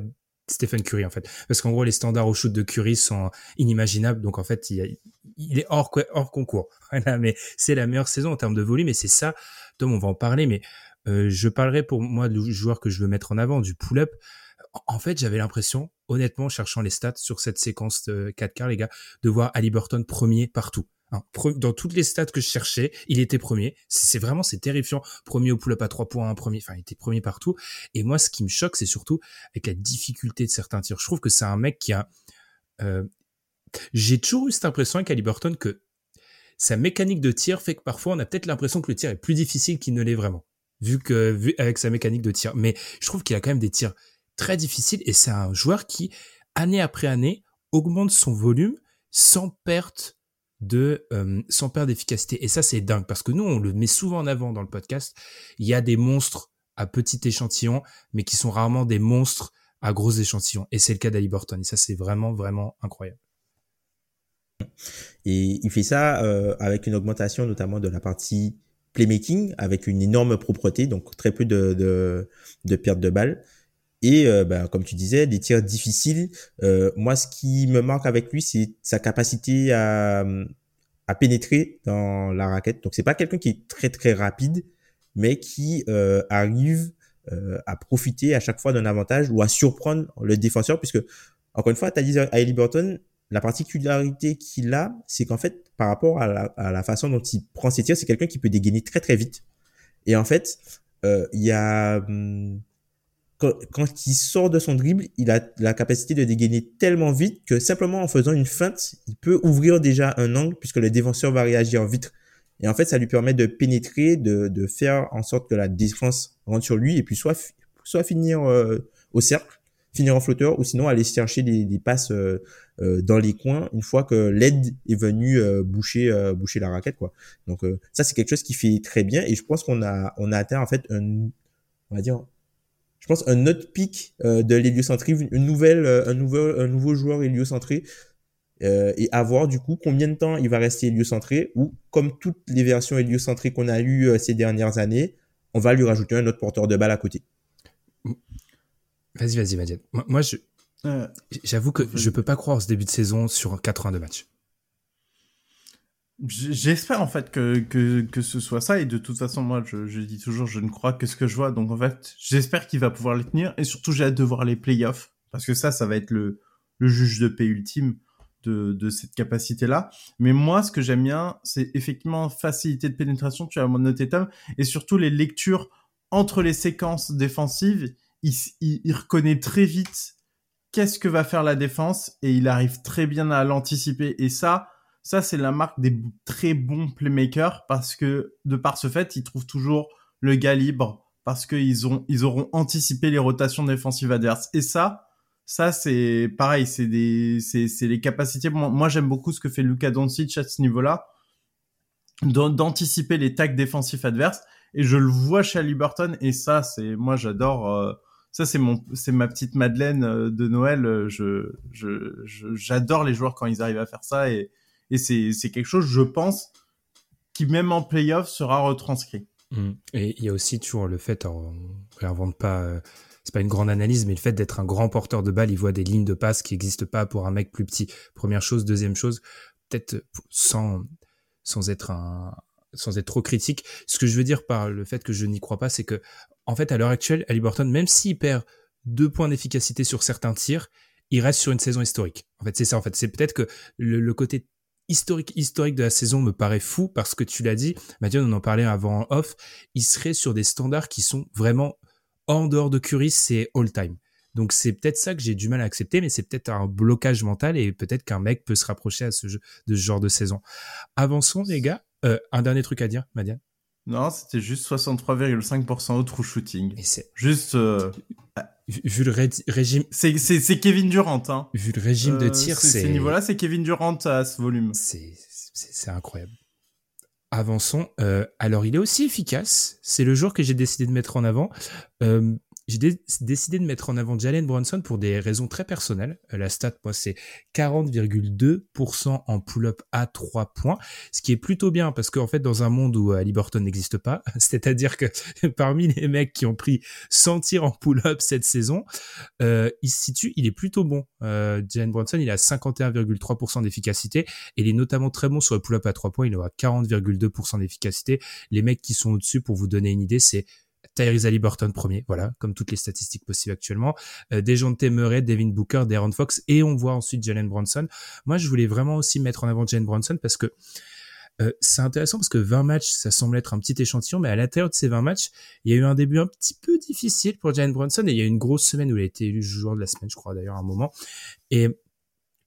Stephen Curry en fait. Parce qu'en gros, les standards au shoot de Curry sont inimaginables. Donc en fait, il, est hors, hors concours. Voilà, mais c'est la meilleure saison en termes de volume. Et c'est ça, Tom, on va en parler. Mais euh, je parlerai pour moi du joueur que je veux mettre en avant, du pull-up. En fait, j'avais l'impression, honnêtement, en cherchant les stats sur cette séquence de 4 quarts, les gars, de voir Ali Burton premier partout. Hein, dans toutes les stats que je cherchais, il était premier. C'est vraiment, c'est terrifiant. Premier au pull-up à 3 points, premier, enfin, il était premier partout. Et moi, ce qui me choque, c'est surtout avec la difficulté de certains tirs. Je trouve que c'est un mec qui a, euh, j'ai toujours eu cette impression avec Ali Burton que sa mécanique de tir fait que parfois on a peut-être l'impression que le tir est plus difficile qu'il ne l'est vraiment. Vu que, avec sa mécanique de tir. Mais je trouve qu'il a quand même des tirs très difficiles et c'est un joueur qui, année après année, augmente son volume sans perte de euh, sans perdre d'efficacité. Et ça c'est dingue parce que nous on le met souvent en avant dans le podcast. Il y a des monstres à petit échantillon mais qui sont rarement des monstres à gros échantillons. Et c'est le cas d'Ali Burton. Et ça c'est vraiment vraiment incroyable. Et il fait ça euh, avec une augmentation notamment de la partie playmaking, avec une énorme propreté, donc très peu de, de, de de balles. Et euh, bah, comme tu disais, des tirs difficiles. Euh, moi, ce qui me marque avec lui, c'est sa capacité à, à pénétrer dans la raquette. Donc, c'est pas quelqu'un qui est très très rapide, mais qui euh, arrive euh, à profiter à chaque fois d'un avantage ou à surprendre le défenseur, puisque encore une fois, tu as dit à Burton, la particularité qu'il a, c'est qu'en fait, par rapport à la, à la, façon dont il prend ses tirs, c'est quelqu'un qui peut dégainer très très vite. Et en fait, euh, il y a hum, quand, il sort de son dribble, il a la capacité de dégainer tellement vite que simplement en faisant une feinte, il peut ouvrir déjà un angle puisque le défenseur va réagir vite. Et en fait, ça lui permet de pénétrer, de, faire en sorte que la défense rentre sur lui et puis soit, soit finir euh, au cercle, finir en flotteur ou sinon aller chercher des, passes euh, euh, dans les coins une fois que l'aide est venue boucher boucher la raquette quoi. Donc ça c'est quelque chose qui fait très bien et je pense qu'on a on a atteint en fait un on va dire je pense, un autre pic euh, de l'héliocentrie, une nouvelle, euh, un, nouveau, un nouveau joueur héliocentré, euh, et à voir du coup combien de temps il va rester héliocentré, ou comme toutes les versions héliocentrées qu'on a eues euh, ces dernières années, on va lui rajouter un autre porteur de balle à côté. Vas-y, vas-y, Madiane. Moi, moi je, j'avoue que je peux pas croire ce début de saison sur 82 matchs. J'espère en fait que, que, que ce soit ça. Et de toute façon moi je, je dis toujours je ne crois que ce que je vois. Donc en fait j'espère qu'il va pouvoir les tenir. Et surtout j'ai hâte de voir les playoffs. Parce que ça ça va être le, le juge de paix ultime de, de cette capacité là mais moi ce que j'aime bien c'est effectivement facilité de pénétration tu as noté Tom. Et surtout les lectures entre les séquences défensives il, il, il reconnaît très vite qu'est-ce que va faire la défense. Et il arrive très bien à l'anticiper. Et ça ça, c'est la marque des très bons playmakers parce que de par ce fait, ils trouvent toujours le gars libre parce qu'ils ont, ils auront anticipé les rotations défensives adverses. Et ça, ça c'est pareil, c'est des, c'est, c'est les capacités. Moi, j'aime beaucoup ce que fait Luka Doncic à ce niveau-là, d'anticiper les tacs défensifs adverses. Et je le vois chez Liberton. Et ça, c'est, moi, j'adore. Euh, ça, c'est mon, c'est ma petite Madeleine euh, de Noël. Je, je, j'adore les joueurs quand ils arrivent à faire ça. Et, et c'est quelque chose, je pense, qui même en playoff sera retranscrit. Mmh. Et il y a aussi toujours le fait, on réinvente pas, euh, c'est pas une grande analyse, mais le fait d'être un grand porteur de balle, il voit des lignes de passe qui n'existent pas pour un mec plus petit. Première chose, deuxième chose, peut-être sans sans être un sans être trop critique. Ce que je veux dire par le fait que je n'y crois pas, c'est que en fait à l'heure actuelle, Burton, même s'il perd deux points d'efficacité sur certains tirs, il reste sur une saison historique. En fait, c'est ça. En fait, c'est peut-être que le, côté historique historique de la saison me paraît fou parce que tu l'as dit, Mathieu, on en parlait avant en off, il serait sur des standards qui sont vraiment en dehors de Curry, c'est all time. Donc c'est peut-être ça que j'ai du mal à accepter, mais c'est peut-être un blocage mental et peut-être qu'un mec peut se rapprocher à ce jeu, de ce genre de saison. Avançons les gars. Euh, un dernier truc à dire, Madiane? Non, c'était juste 63,5% au true shooting. Et juste euh, vu le régime. C'est Kevin Durant. Hein. Vu le régime de euh, tir, c'est. Ce niveau-là, c'est Kevin Durant à ce volume. C'est incroyable. Avançons. Euh, alors, il est aussi efficace. C'est le jour que j'ai décidé de mettre en avant. Euh, j'ai décidé de mettre en avant Jalen Brunson pour des raisons très personnelles. Euh, la stat, moi, c'est 40,2% en pull-up à 3 points, ce qui est plutôt bien parce qu'en fait, dans un monde où Ali Burton n'existe pas, c'est-à-dire que parmi les mecs qui ont pris 100 tirs en pull-up cette saison, euh, il se situe, il est plutôt bon. Euh, Jalen Brunson, il a 51,3% d'efficacité et il est notamment très bon sur le pull-up à 3 points. Il aura 40,2% d'efficacité. Les mecs qui sont au-dessus, pour vous donner une idée, c'est Tyrese Haliburton premier, voilà, comme toutes les statistiques possibles actuellement. Euh, Dejounte Murray, Devin Booker, Darren Fox, et on voit ensuite Jalen Bronson. Moi, je voulais vraiment aussi mettre en avant Jalen Bronson parce que euh, c'est intéressant parce que 20 matchs, ça semble être un petit échantillon, mais à l'intérieur de ces 20 matchs, il y a eu un début un petit peu difficile pour Jalen Bronson et il y a eu une grosse semaine où il a été élu joueur de la semaine, je crois d'ailleurs à un moment. Et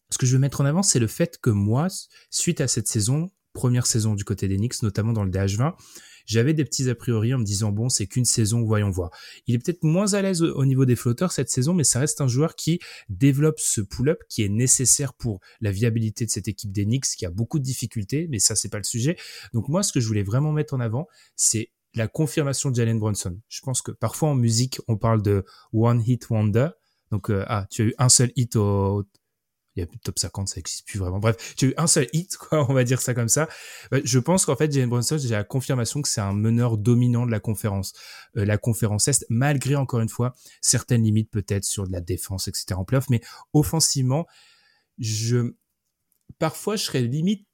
ce que je veux mettre en avant, c'est le fait que moi, suite à cette saison, première saison du côté des Knicks, notamment dans le DH20, j'avais des petits a priori en me disant bon, c'est qu'une saison, voyons voir. Il est peut-être moins à l'aise au, niveau des flotteurs cette saison, mais ça reste un joueur qui développe ce pull-up qui est nécessaire pour la viabilité de cette équipe des Knicks qui a beaucoup de difficultés, mais ça c'est pas le sujet. Donc moi, ce que je voulais vraiment mettre en avant, c'est la confirmation de Jalen Brunson. Je pense que parfois en musique, on parle de one hit wonder. Donc, euh, ah, tu as eu un seul hit au, il y a plus de top 50, ça existe plus vraiment. Bref, j'ai eu un seul hit, quoi, on va dire ça comme ça. Bah, je pense qu'en fait, Jalen Brunson, j'ai la confirmation que c'est un meneur dominant de la conférence, euh, la conférence Est, malgré encore une fois certaines limites peut-être sur de la défense, etc. en playoff, mais offensivement, je parfois je serais limite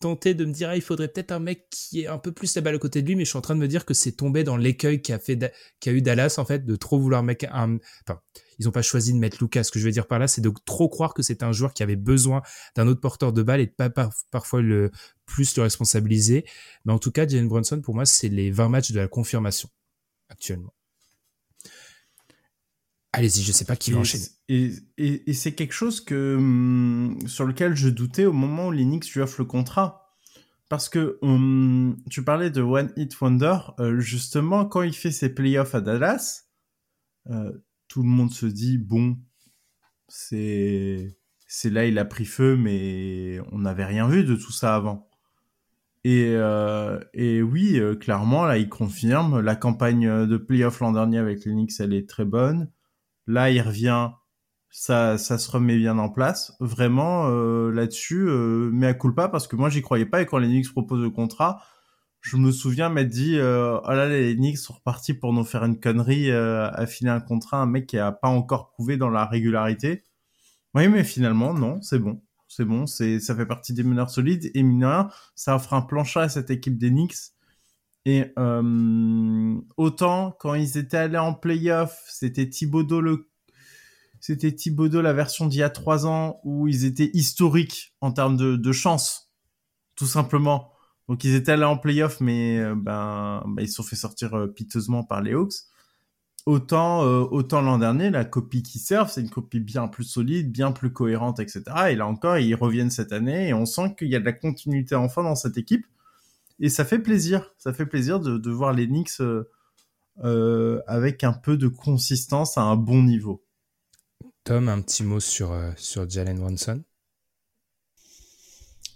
tenté de me dire ah, il faudrait peut-être un mec qui est un peu plus la balle à côté de lui mais je suis en train de me dire que c'est tombé dans l'écueil qu'a fait qu'a eu Dallas en fait de trop vouloir mettre un enfin ils ont pas choisi de mettre Lucas. Ce que je veux dire par là c'est de trop croire que c'est un joueur qui avait besoin d'un autre porteur de balle et de pas parfois le plus le responsabiliser. Mais en tout cas Jalen Brunson pour moi c'est les 20 matchs de la confirmation actuellement Allez-y, je sais pas qui va enchaîner. Et, et, et c'est quelque chose que, hum, sur lequel je doutais au moment où l'Enix lui offre le contrat. Parce que hum, tu parlais de One Hit Wonder, euh, justement, quand il fait ses playoffs à Dallas, euh, tout le monde se dit, bon, c'est c'est là il a pris feu, mais on n'avait rien vu de tout ça avant. Et, euh, et oui, clairement, là, il confirme. La campagne de playoff l'an dernier avec l'Enix, elle est très bonne. Là, il revient, ça, ça se remet bien en place. Vraiment, euh, là-dessus, euh, mais à culpa, parce que moi, j'y croyais pas. Et quand les Knicks proposent le contrat, je me souviens m'être dit, euh, oh là, les Knicks sont repartis pour nous faire une connerie, euh, à filer un contrat un mec qui a pas encore prouvé dans la régularité. Oui, mais finalement, non, c'est bon. C'est bon, c'est, ça fait partie des meneurs solides. Et mineur, ça offre un plancher à cette équipe des Knicks et euh, autant quand ils étaient allés en playoff, c'était Thibodeau le c'était Thibodeau la version d'il y a trois ans où ils étaient historiques en termes de, de chance, tout simplement. Donc ils étaient allés en playoff, mais euh, ben, ben, ils se sont fait sortir euh, piteusement par les Hawks. Autant euh, autant l'an dernier, la copie qui servent, c'est une copie bien plus solide, bien plus cohérente, etc. Et là encore, ils reviennent cette année et on sent qu'il y a de la continuité enfin dans cette équipe et ça fait plaisir. Ça fait plaisir de, de voir les Knicks euh, euh, avec un peu de consistance à un bon niveau. Tom, un petit mot sur, euh, sur Jalen Brunson?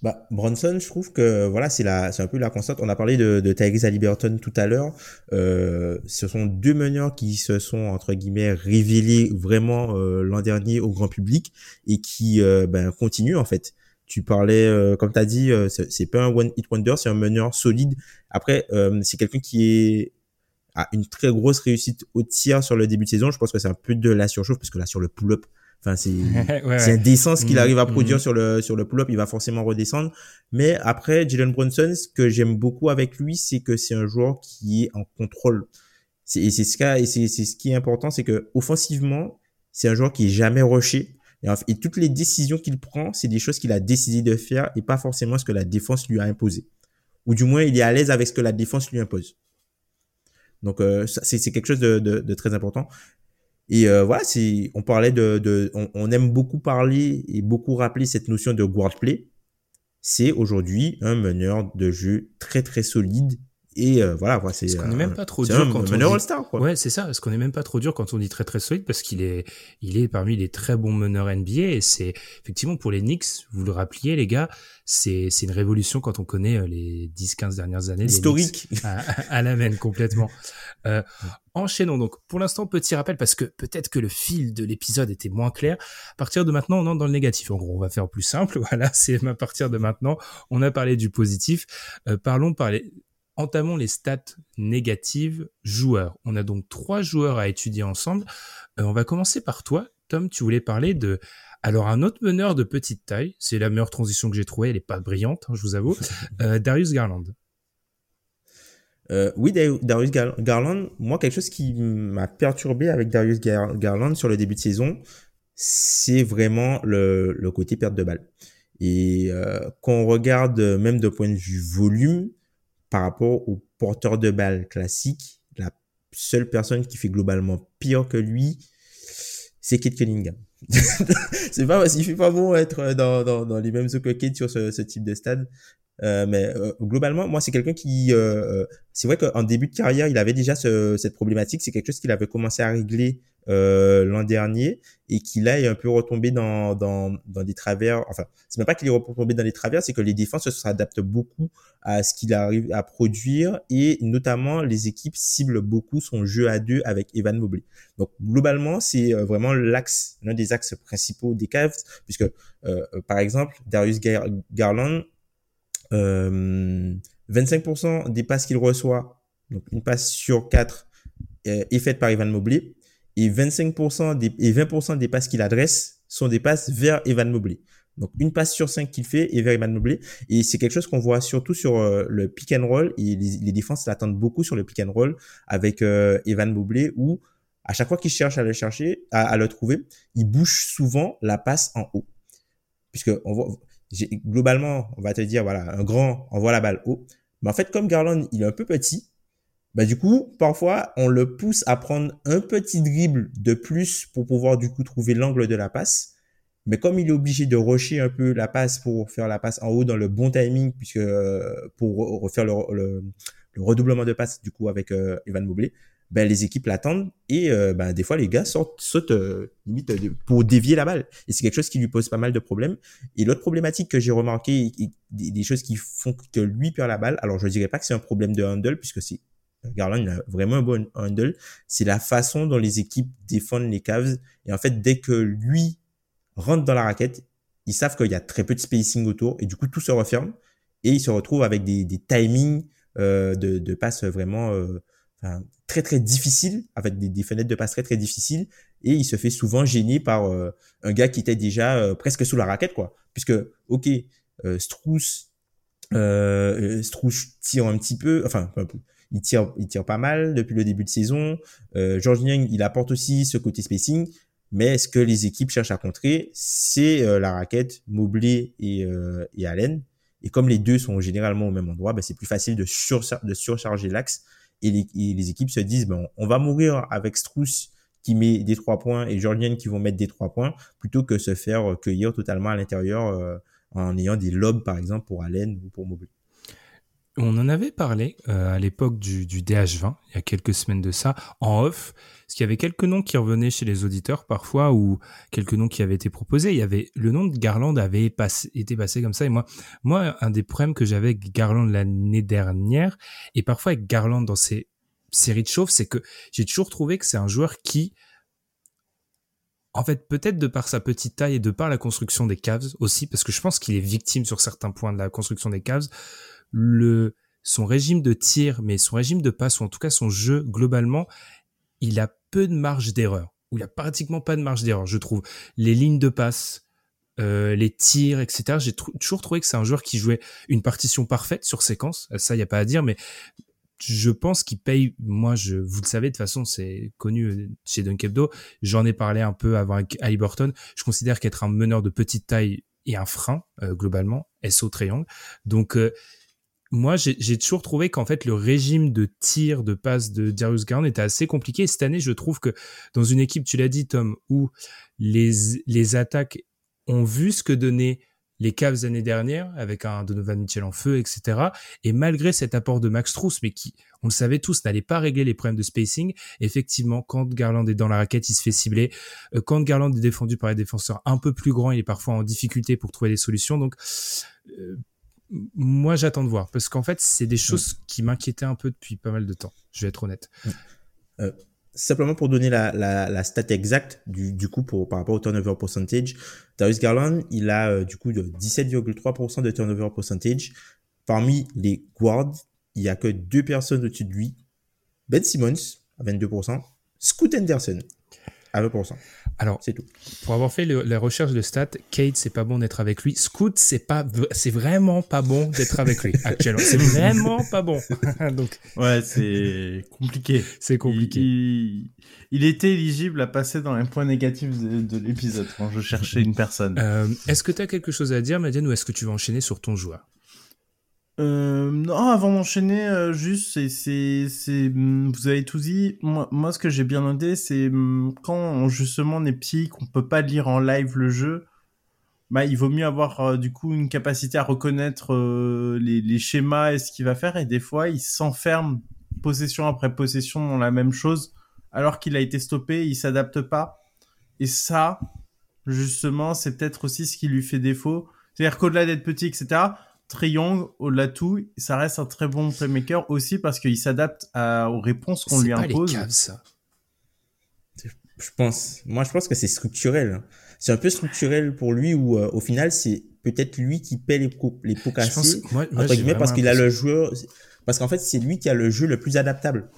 Bah, Bronson, je trouve que voilà, c'est la, c'est un peu la constante. On a parlé de, de Tyrese Haliburton tout à l'heure. Euh, ce sont deux meneurs qui se sont entre guillemets révélés vraiment euh, l'an dernier au grand public et qui euh, ben, continuent en fait. Tu parlais, euh, comme tu as dit, euh, c'est pas un one hit wonder, c'est un meneur solide. Après, euh, c'est quelqu'un qui est a une très grosse réussite au tir sur le début de saison. Je pense que c'est un peu de la surchauffe parce que là sur le pull-up, enfin c'est ouais, c'est indécent ce qu'il Mhm, arrive à produire mhm. sur le sur le pull-up. Il va forcément redescendre. Mais après, Jalen Brunson, ce que j'aime beaucoup avec lui, c'est que c'est un joueur qui est en contrôle. C'est et c'est ce c'est c'est ce qui est important, c'est que offensivement, c'est un joueur qui est jamais rushé. Et, toutes les décisions qu'il prend, c'est des choses qu'il a décidé de faire et pas forcément ce que la défense lui a imposé. Ou du moins, il est à l'aise avec ce que la défense lui impose. Donc, euh, c'est quelque chose de, de, de très important. Et euh, voilà, on parlait de, de on, on aime beaucoup parler et beaucoup rappeler cette notion de guard play. C'est aujourd'hui un meneur de jeu très très solide et euh, voilà, voilà, c'est. Parce qu'on n'est euh, même pas trop dur un quand on dit- all-star quoi. Ouais, c'est ça. Parce qu'on n'est même pas trop dur quand on dit très très solide parce qu'il est, il est parmi les très bons meneurs NBA et c'est effectivement pour les Knicks, vous le rappeliez les gars, c'est c'est une révolution quand on connaît euh, les 10-15 dernières années. Historique. À, à la main complètement. Euh, enchaînons donc. Pour l'instant, petit rappel parce que peut-être que le fil de l'épisode était moins clair. À partir de maintenant, on entre dans le négatif. En gros, on va faire plus simple. Voilà, c'est à partir de maintenant. On a parlé du positif. Euh, parlons par les, entamons les stats négatives joueurs. On a donc trois joueurs à étudier ensemble. Euh, on va commencer par toi, Tom. Tu voulais parler de alors un autre meneur de petite taille. C'est la meilleure transition que j'ai trouvée. Elle est pas brillante, hein, je vous avoue. Euh, Darius Garland. Euh, oui, Dar- Darius Gar- Garland, moi, quelque chose qui m'a perturbé avec Darius Gar- Garland sur le début de saison, c'est vraiment le, le côté perte de balle. Et euh, quand on regarde même de point de vue volume, par rapport au porteur de balle classique, la seule personne qui fait globalement pire que lui, c'est Kate Cunningham. c'est pas, il fait pas bon être dans, dans, dans les mêmes eaux que Kate sur ce, ce type de stade. Euh, mais euh, globalement, moi, c'est quelqu'un qui, euh, euh, c'est vrai qu'en début de carrière, il avait déjà ce, cette problématique. C'est quelque chose qu'il avait commencé à régler euh, l'an dernier et qui là est un peu retombé dans, dans, dans des travers. Enfin, c'est même pas qu'il est retombé dans les travers, c'est que les défenses s'adaptent beaucoup à ce qu'il arrive à produire et notamment les équipes ciblent beaucoup son jeu à deux avec Evan Mobley. Donc globalement, c'est vraiment l'axe, l'un des axes principaux des Cavs, puisque par exemple Darius Garland, euh, 25% des passes qu'il reçoit, donc une passe sur quatre euh, est faite par Evan Mobley et 25% des, et 20% des passes qu'il adresse sont des passes vers Evan Mobley. Donc une passe sur cinq qu'il fait est vers Evan Mobley et c'est quelque chose qu'on voit surtout sur euh, le pick and roll et les, les défenses l'attendent beaucoup sur le pick and roll avec euh, Evan Mobley où à chaque fois qu'il cherche à le chercher, à, le trouver, il bouge souvent la passe en haut. Puisque on voit, globalement, on va te dire, voilà, un grand envoie la balle haut. Mais en fait, comme Garland, il est un peu petit, bah du coup, parfois, on le pousse à prendre un petit dribble de plus pour pouvoir du coup trouver l'angle de la passe. Mais comme il est obligé de rusher un peu la passe pour faire la passe en haut dans le bon timing, puisque euh, pour refaire le, le, redoublement de passe du coup avec euh, Evan Mobley, ben les équipes l'attendent et euh, ben des fois les gars sortent, sautent limite pour dévier la balle et c'est quelque chose qui lui pose pas mal de problèmes et l'autre problématique que j'ai remarqué des, des, choses qui font que lui perd la balle alors je dirais pas que c'est un problème de handle puisque c'est Garland a vraiment un bon handle. C'est la façon dont les équipes défendent les Cavs. Et en fait, dès que lui rentre dans la raquette, ils savent qu'il y a très peu de spacing autour. Et du coup, tout se referme. Et il se retrouve avec des, timings euh, de, de passes vraiment euh, enfin, très très difficiles, avec des, des, fenêtres de passe très très difficiles. Et il se fait souvent gêner par euh, un gars qui était déjà euh, presque sous la raquette, quoi. Puisque, ok, euh, Strauss, euh, Strauss tire un petit peu, enfin, il tire, il tire pas mal depuis le début de saison. Euh, George Young, il apporte aussi ce côté spacing. Mais ce que les équipes cherchent à contrer, c'est euh, la raquette Mobley et, euh, et Allen. Et comme les deux sont généralement au même endroit, ben, c'est plus facile de, de surcharger l'axe. Et les, équipes se disent, ben, on va mourir avec Strauss qui met des trois points et Jordan qui vont mettre des trois points, plutôt que se faire cueillir totalement à l'intérieur euh, en ayant des lobes, par exemple, pour Allen ou pour Mobley. On en avait parlé euh, à l'époque du, du, DH20, il y a quelques semaines de ça, en off, parce qu'il y avait quelques noms qui revenaient chez les auditeurs parfois, ou quelques noms qui avaient été proposés. Il y avait le nom de Garland avait été passé comme ça. Et moi, moi, un des problèmes que j'avais avec Garland l'année dernière, et parfois avec Garland dans ses séries de chauves, c'est que j'ai toujours trouvé que c'est un joueur qui, en fait, peut-être de par sa petite taille et de par la construction des Cavs aussi, parce que je pense qu'il est victime sur certains points de la construction des Cavs le son régime de tir, mais son régime de passe, ou en tout cas son jeu globalement, il a peu de marge d'erreur. Ou il a pratiquement pas de marge d'erreur, je trouve. Les lignes de passe, euh, les tirs, etc. J'ai toujours trouvé que c'est un joueur qui jouait une partition parfaite sur séquence. Ça, il y a pas à dire, mais je pense qu'il paye. Moi, je, vous le savez, de toute façon, c'est connu euh, chez Dunkebdo. J'en ai parlé un peu avant avec Burton. Je considère qu'être un meneur de petite taille est un frein euh, globalement, SO triangle. Donc euh, moi, j'ai toujours trouvé qu'en fait, le régime de tir, de passe de Darius Garland était assez compliqué. Et cette année, je trouve que dans une équipe, tu l'as dit, Tom, où les, les attaques ont vu ce que donnaient les Cavs l'année dernière, avec un Donovan Mitchell en feu, etc. Et malgré cet apport de Max Truss, mais qui, on le savait tous, n'allait pas régler les problèmes de spacing, effectivement, quand Garland est dans la raquette, il se fait cibler. Euh, quand Garland est défendu par les défenseurs un peu plus grands, il est parfois en difficulté pour trouver des solutions. Donc, euh, moi j'attends de voir. Parce qu'en fait c'est des choses qui m'inquiétaient un peu depuis pas mal de temps je vais être honnête. Euh, simplement pour donner la, la, la stat exacte du, du coup pour, par rapport au turnover percentage Darius Garland il a euh, du coup de 17,3% de turnover percentage. Parmi les guards il y a que deux personnes au-dessus de lui. Ben Simmons à 22% Scoot Anderson à 20%. Alors, c'est tout. Pour avoir fait le, la recherche de stats, Kate, c'est pas bon d'être avec lui. Scoot, c'est pas, c'est vraiment pas bon d'être avec lui actuellement. C'est vraiment pas bon. Donc. Ouais, c'est compliqué. C'est compliqué. Il, il, était éligible à passer dans un point négatif de, de l'épisode quand je cherchais une personne. Euh, est-ce que tu as quelque chose à dire, Madiane, ou est-ce que tu vas enchaîner sur ton joueur? Euh, non, avant d'enchaîner, euh, juste, c'est, c'est, c'est, mm, vous avez tout dit. Moi, ce que j'ai bien noté, c'est mm, quand on, justement on est petit, qu'on peut pas lire en live le jeu, bah, il vaut mieux avoir euh, du coup une capacité à reconnaître euh, les, les, schémas et ce qu'il va faire. Et des fois, il s'enferme possession après possession dans la même chose alors qu'il a été stoppé, il s'adapte pas. Et ça, justement, c'est peut-être aussi ce qui lui fait défaut. C'est-à-dire qu'au-delà d'être petit, etc., Trey Young, au-delà de tout, ça reste un très bon playmaker aussi parce qu'il s'adapte aux réponses qu'on lui pas impose. Les caves, ça. Je pense, moi je pense que c'est structurel. C'est un peu structurel pour lui où euh, au final c'est peut-être lui qui paie les, pots, les pots cassés moi, moi, entre guillemets parce qu'il a le joueur, parce qu'en fait c'est lui qui a le jeu le plus adaptable.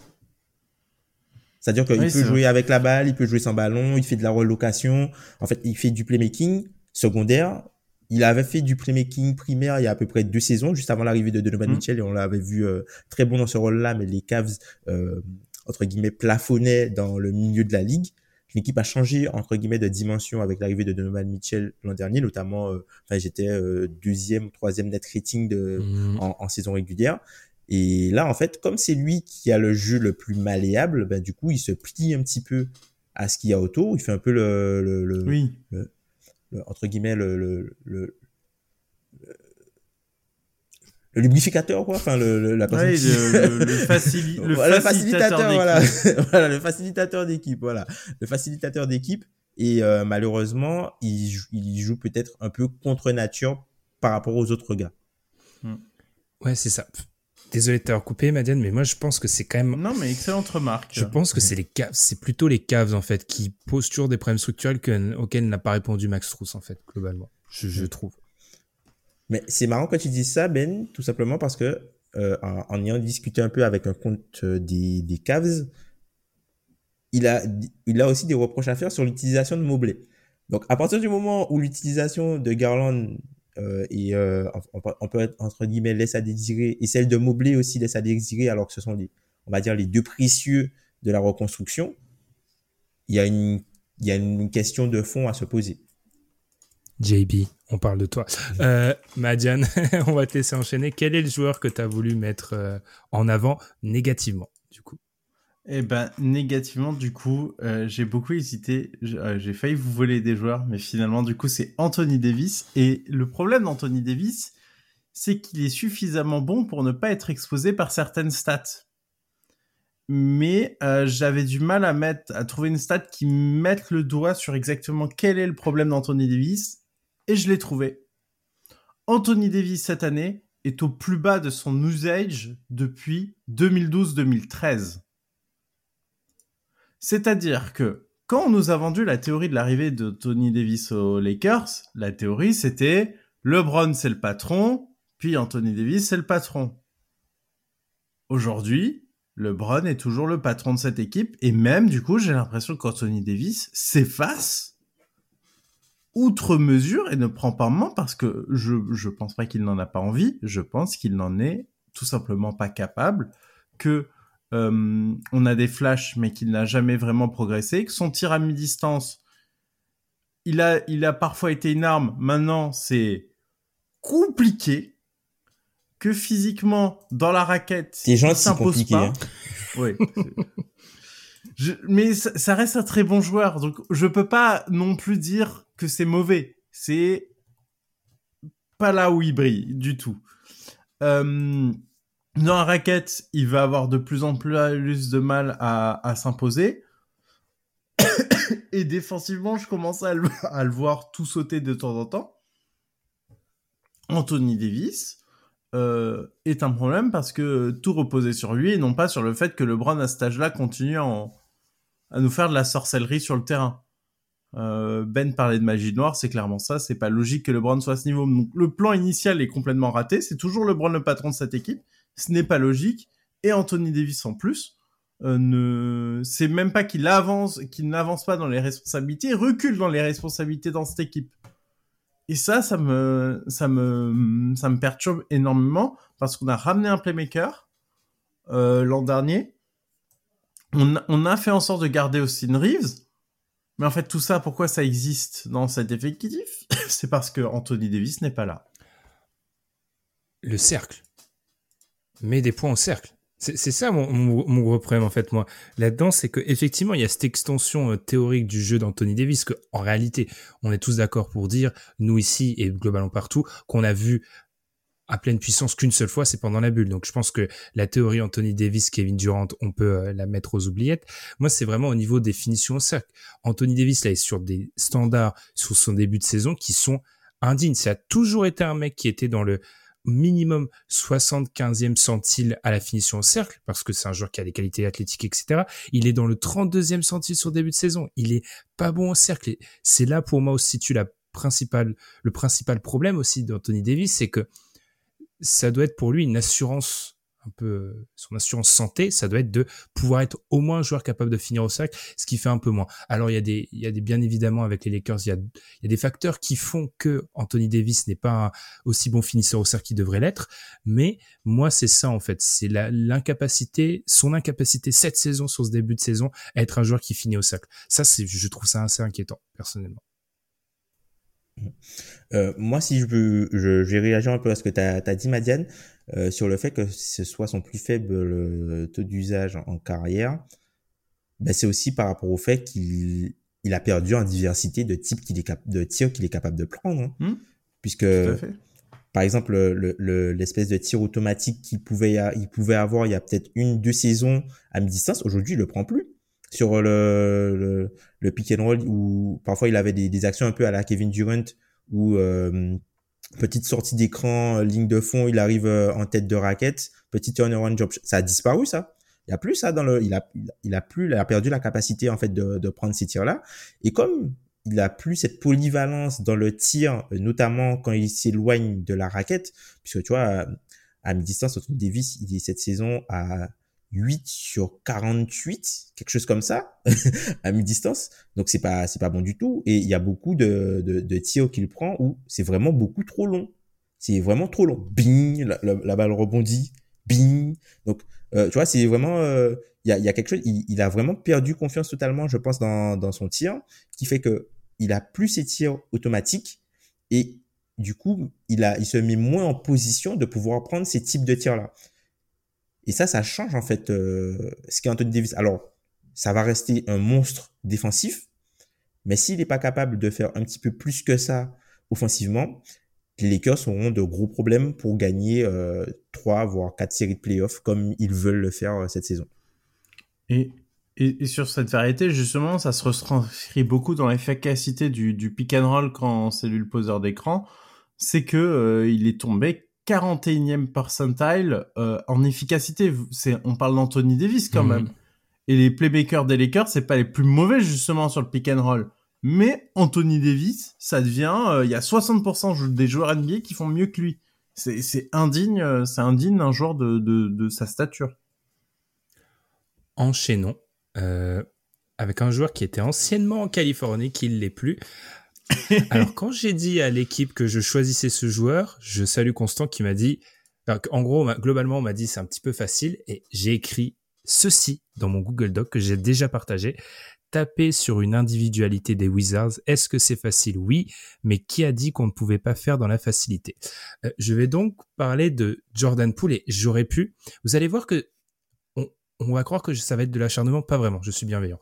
C'est-à-dire qu'il oui, peut jouer vrai. avec la balle, il peut jouer sans ballon, il fait de la relocation. En fait, il fait du playmaking secondaire. Il avait fait du playmaking primaire il y a à peu près deux saisons, juste avant l'arrivée de Donovan mmh. Mitchell, et on l'avait vu euh, très bon dans ce rôle-là, mais les Cavs, euh, entre guillemets, plafonnaient dans le milieu de la ligue. L'équipe a changé, entre guillemets, de dimension avec l'arrivée de Donovan Mitchell l'an dernier, notamment, euh, enfin, j'étais euh, deuxième, troisième net rating de, mmh. en, en, saison régulière. Et là, en fait, comme c'est lui qui a le jeu le plus malléable, ben, du coup, il se plie un petit peu à ce qu'il y a autour. Il fait un peu le, le, le, oui. le, le entre guillemets, le, le, le, le lubrificateur, quoi. Enfin, le, la personne. Oui, le, le, facili le voilà, facilitateur, voilà. voilà, le facilitateur d'équipe, voilà. Le facilitateur d'équipe. Et euh, malheureusement, il, il joue peut-être un peu contre nature par rapport aux autres gars. Ouais, c'est ça. Désolé de t'avoir coupé, Madiane, mais moi je pense que c'est quand même. Non, mais excellente remarque. Je pense que c'est les caves, c'est plutôt les caves en fait qui posent toujours des problèmes structurels que, auxquels n'a pas répondu Max Truss en fait globalement. Je, je trouve. Mais c'est marrant quand tu dis ça, Ben, tout simplement parce que euh, en, en, ayant discuté un peu avec un compte des, des Cavs, il a, il a aussi des reproches à faire sur l'utilisation de Mobley. Donc à partir du moment où l'utilisation de Garland euh, et euh, on, on, peut être entre guillemets laisse à désirer et celle de Mobley aussi laisse à désirer alors que ce sont les on va dire les deux précieux de la reconstruction. Il y a une il y a une question de fond à se poser. JB on parle de toi. Euh, Madiane on va te laisser enchaîner. Quel est le joueur que tu as voulu mettre en avant négativement du coup? Eh ben, négativement, du coup, euh, j'ai beaucoup hésité. J'ai euh, failli vous voler des joueurs, mais finalement, du coup, c'est Anthony Davis. Et le problème d'Anthony Davis, c'est qu'il est suffisamment bon pour ne pas être exposé par certaines stats. Mais euh, j'avais du mal à à trouver une stat qui mette le doigt sur exactement quel est le problème d'Anthony Davis, et je l'ai trouvé. Anthony Davis cette année est au plus bas de son usage depuis 2012-2013. C'est-à-dire que quand on nous a vendu la théorie de l'arrivée de Tony Davis aux Lakers, la théorie c'était LeBron c'est le patron, puis Anthony Davis c'est le patron. Aujourd'hui, LeBron est toujours le patron de cette équipe et même du coup j'ai l'impression qu'Anthony Davis s'efface outre mesure et ne prend pas main parce que je je pense pas qu'il n'en a pas envie, je pense qu'il n'en est tout simplement pas capable que euh, on a des flashs, mais qu'il n'a jamais vraiment progressé, que son tir à mi-distance, il a, il a parfois été une arme, maintenant c'est compliqué, que physiquement, dans la raquette, il s'impose pas. Hein. Oui. je, mais ça, ça, reste un très bon joueur, donc je peux pas non plus dire que c'est mauvais. C'est pas là où il brille du tout. Euh, dans la raquette, il va avoir de plus en plus de mal à, s'imposer. Et défensivement, je commence à le, voir tout sauter de temps en temps. Anthony Davis euh, est un problème parce que tout reposait sur lui et non pas sur le fait que LeBron à cet âge-là continue à nous faire de la sorcellerie sur le terrain. Euh, ben parlait de magie noire, c'est clairement ça. C'est pas logique que LeBron soit à ce niveau. Le plan initial est complètement raté. C'est toujours LeBron le patron de cette équipe ce n'est pas logique. Et Anthony Davis en plus, euh, ne, c'est même pas qu'il avance, qu'il n'avance pas dans les responsabilités, recule dans les responsabilités dans cette équipe. Et ça, ça me, ça me, ça me perturbe énormément parce qu'on a ramené un playmaker euh, l'an dernier. On a, fait en sorte de garder Austin Reeves. Mais en fait, tout ça, pourquoi ça existe dans cet effectif? C'est parce que Anthony Davis n'est pas là. Le cercle met des points au cercle. C'est ça mon, mon, mon, gros problème en fait moi là-dedans, c'est que effectivement il y a cette extension euh, théorique du jeu d'Anthony Davis que en réalité on est tous d'accord pour dire nous ici et globalement partout qu'on a vu à pleine puissance qu'une seule fois, c'est pendant la bulle. Donc je pense que la théorie Anthony Davis, Kevin Durant, on peut euh, la mettre aux oubliettes. Moi, c'est vraiment au niveau des finitions au cercle. Anthony Davis là est sur des standards sur son début de saison qui sont indignes. Ça a toujours été un mec qui était dans le minimum 75e centile à la finition au cercle, parce que c'est un joueur qui a des qualités athlétiques, etc. Il est dans le 32e centile sur début de saison. Il est pas bon au cercle. C'est là pour moi aussi tu la principale, le principal problème aussi d'Anthony Davis, c'est que ça doit être pour lui une assurance un peu son assurance santé, ça doit être de pouvoir être au moins un joueur capable de finir au cercle, ce qui fait un peu moins. Alors il y a des, il y a des bien évidemment avec les Lakers, il y a, il y a des facteurs qui font que Anthony Davis n'est pas aussi bon finisseur au cercle qu'il devrait l'être, mais moi c'est ça en fait, c'est l'incapacité, son incapacité cette saison sur ce début de saison à être un joueur qui finit au cercle. Ça c'est, je trouve ça assez inquiétant personnellement. Euh, moi, si je veux, je, je, vais réagir un peu à ce que tu as, dit, Madiane. Euh, sur le fait que ce soit son plus faible taux d'usage en carrière, ben c'est aussi par rapport au fait qu'il il a perdu en diversité de types qu'il est de tirs qu'il est capable de prendre. Hein. Hmm. Puisque, par exemple, l'espèce le, de tir automatique qu'il pouvait, il pouvait avoir il y a peut-être une, deux saisons à mi-distance, aujourd'hui, il le prend plus. Sur le, le, le, pick and roll, où parfois il avait des, des actions un peu à la Kevin Durant, où euh, petite sortie d'écran, euh, ligne de fond, il arrive euh, en tête de raquette, petit turnaround job. Ça a disparu, ça. Il a plus ça dans le, il a, il a plus, il a perdu la capacité, en fait, de, de prendre ces tirs-là. Et comme il a plus cette polyvalence dans le tir, notamment quand il s'éloigne de la raquette, puisque tu vois, à mi-distance, Davis, il est cette saison à 8 sur 48, quelque chose comme ça, à mi-distance. Donc c'est pas c'est pas bon du tout. Et il y a beaucoup de, de, de tirs qu'il prend où c'est vraiment beaucoup trop long. C'est vraiment trop long. Bing, la, balle rebondit. Bing. Donc euh, tu vois, c'est vraiment euh, il y, a, y a quelque chose. Il, il, a vraiment perdu confiance totalement, je pense, dans, dans son tir, qui fait que il a plus ses tirs automatiques et du coup, il a il se met moins en position de pouvoir prendre ces types de tirs là. Et ça, ça change en fait euh, ce qu'est Anthony Davis. Alors, ça va rester un monstre défensif, mais s'il n'est pas capable de faire un petit peu plus que ça offensivement, les Lakers auront de gros problèmes pour gagner euh, 3 voire 4 séries de playoffs comme ils veulent le faire euh, cette saison. Et, sur cette variété, justement, ça se retranscrit beaucoup dans l'efficacité du, du pick and roll quand c'est lui le poseur d'écran. C'est que euh, il est tombé 41e percentile euh, en efficacité. C'est, on parle d'Anthony Davis quand mhm. même. Et les playmakers des Lakers, c'est pas les plus mauvais justement sur le pick and roll. Mais Anthony Davis, ça devient, euh, il y a 60% des joueurs NBA qui font mieux que lui. C'est, indigne, euh, c'est indigne d'un joueur de, de, sa stature. Enchaînons avec un joueur qui était anciennement en Californie, qui ne l'est plus, Alors, quand j'ai dit à l'équipe que je choisissais ce joueur, je salue Constant qui m'a dit, en gros, globalement, on m'a dit c'est un petit peu facile et j'ai écrit ceci dans mon Google Doc que j'ai déjà partagé. Taper sur une individualité des Wizards, est-ce que c'est facile? Oui, mais qui a dit qu'on ne pouvait pas faire dans la facilité? Euh, Je vais donc parler de Jordan Poole et j'aurais pu. Vous allez voir que on va croire que ça va être de l'acharnement, pas vraiment, je suis bienveillant.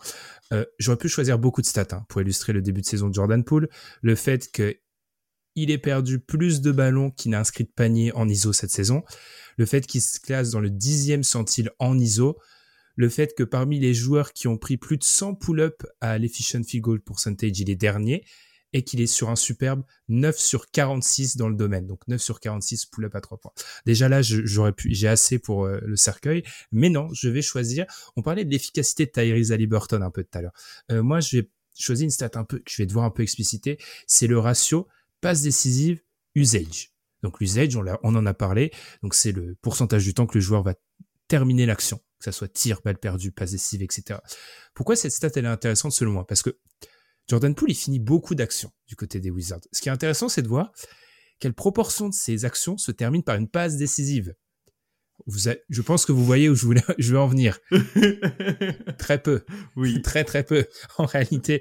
Euh, J'aurais pu choisir beaucoup de stats hein, pour illustrer le début de saison de Jordan Poole. Le fait qu'il ait perdu plus de ballons qu'il n'a inscrit de panier en ISO cette saison. Le fait qu'il se classe dans le dixième centile en ISO. Le fait que parmi les joueurs qui ont pris plus de 100 pull-up à l'efficient field goal il est dernier et qu'il est sur un superbe 9 sur 46 dans le domaine. Donc 9 sur 46 pull-up à 3 points. Déjà là, j'aurais pu, j'ai assez pour euh, le cercueil, mais non, je vais choisir. On parlait de l'efficacité de Tyrese Halliburton un peu tout à l'heure. Euh, moi, je vais choisir une stat un peu que je vais devoir un peu expliciter. C'est le ratio passe décisive usage. Donc l'usage, on, on en a parlé. Donc c'est le pourcentage du temps que le joueur va terminer l'action, que ça soit tir, balle perdue, passe décisive, etc. Pourquoi cette stat elle est intéressante selon moi? Parce que Jordan Poole, il finit beaucoup d'actions du côté des Wizards. Ce qui est intéressant, c'est de voir quelle proportion de ces actions se termine par une passe décisive. Vous je pense que vous voyez où je, voulais, je veux en venir. très peu. Oui. Très très peu. En réalité,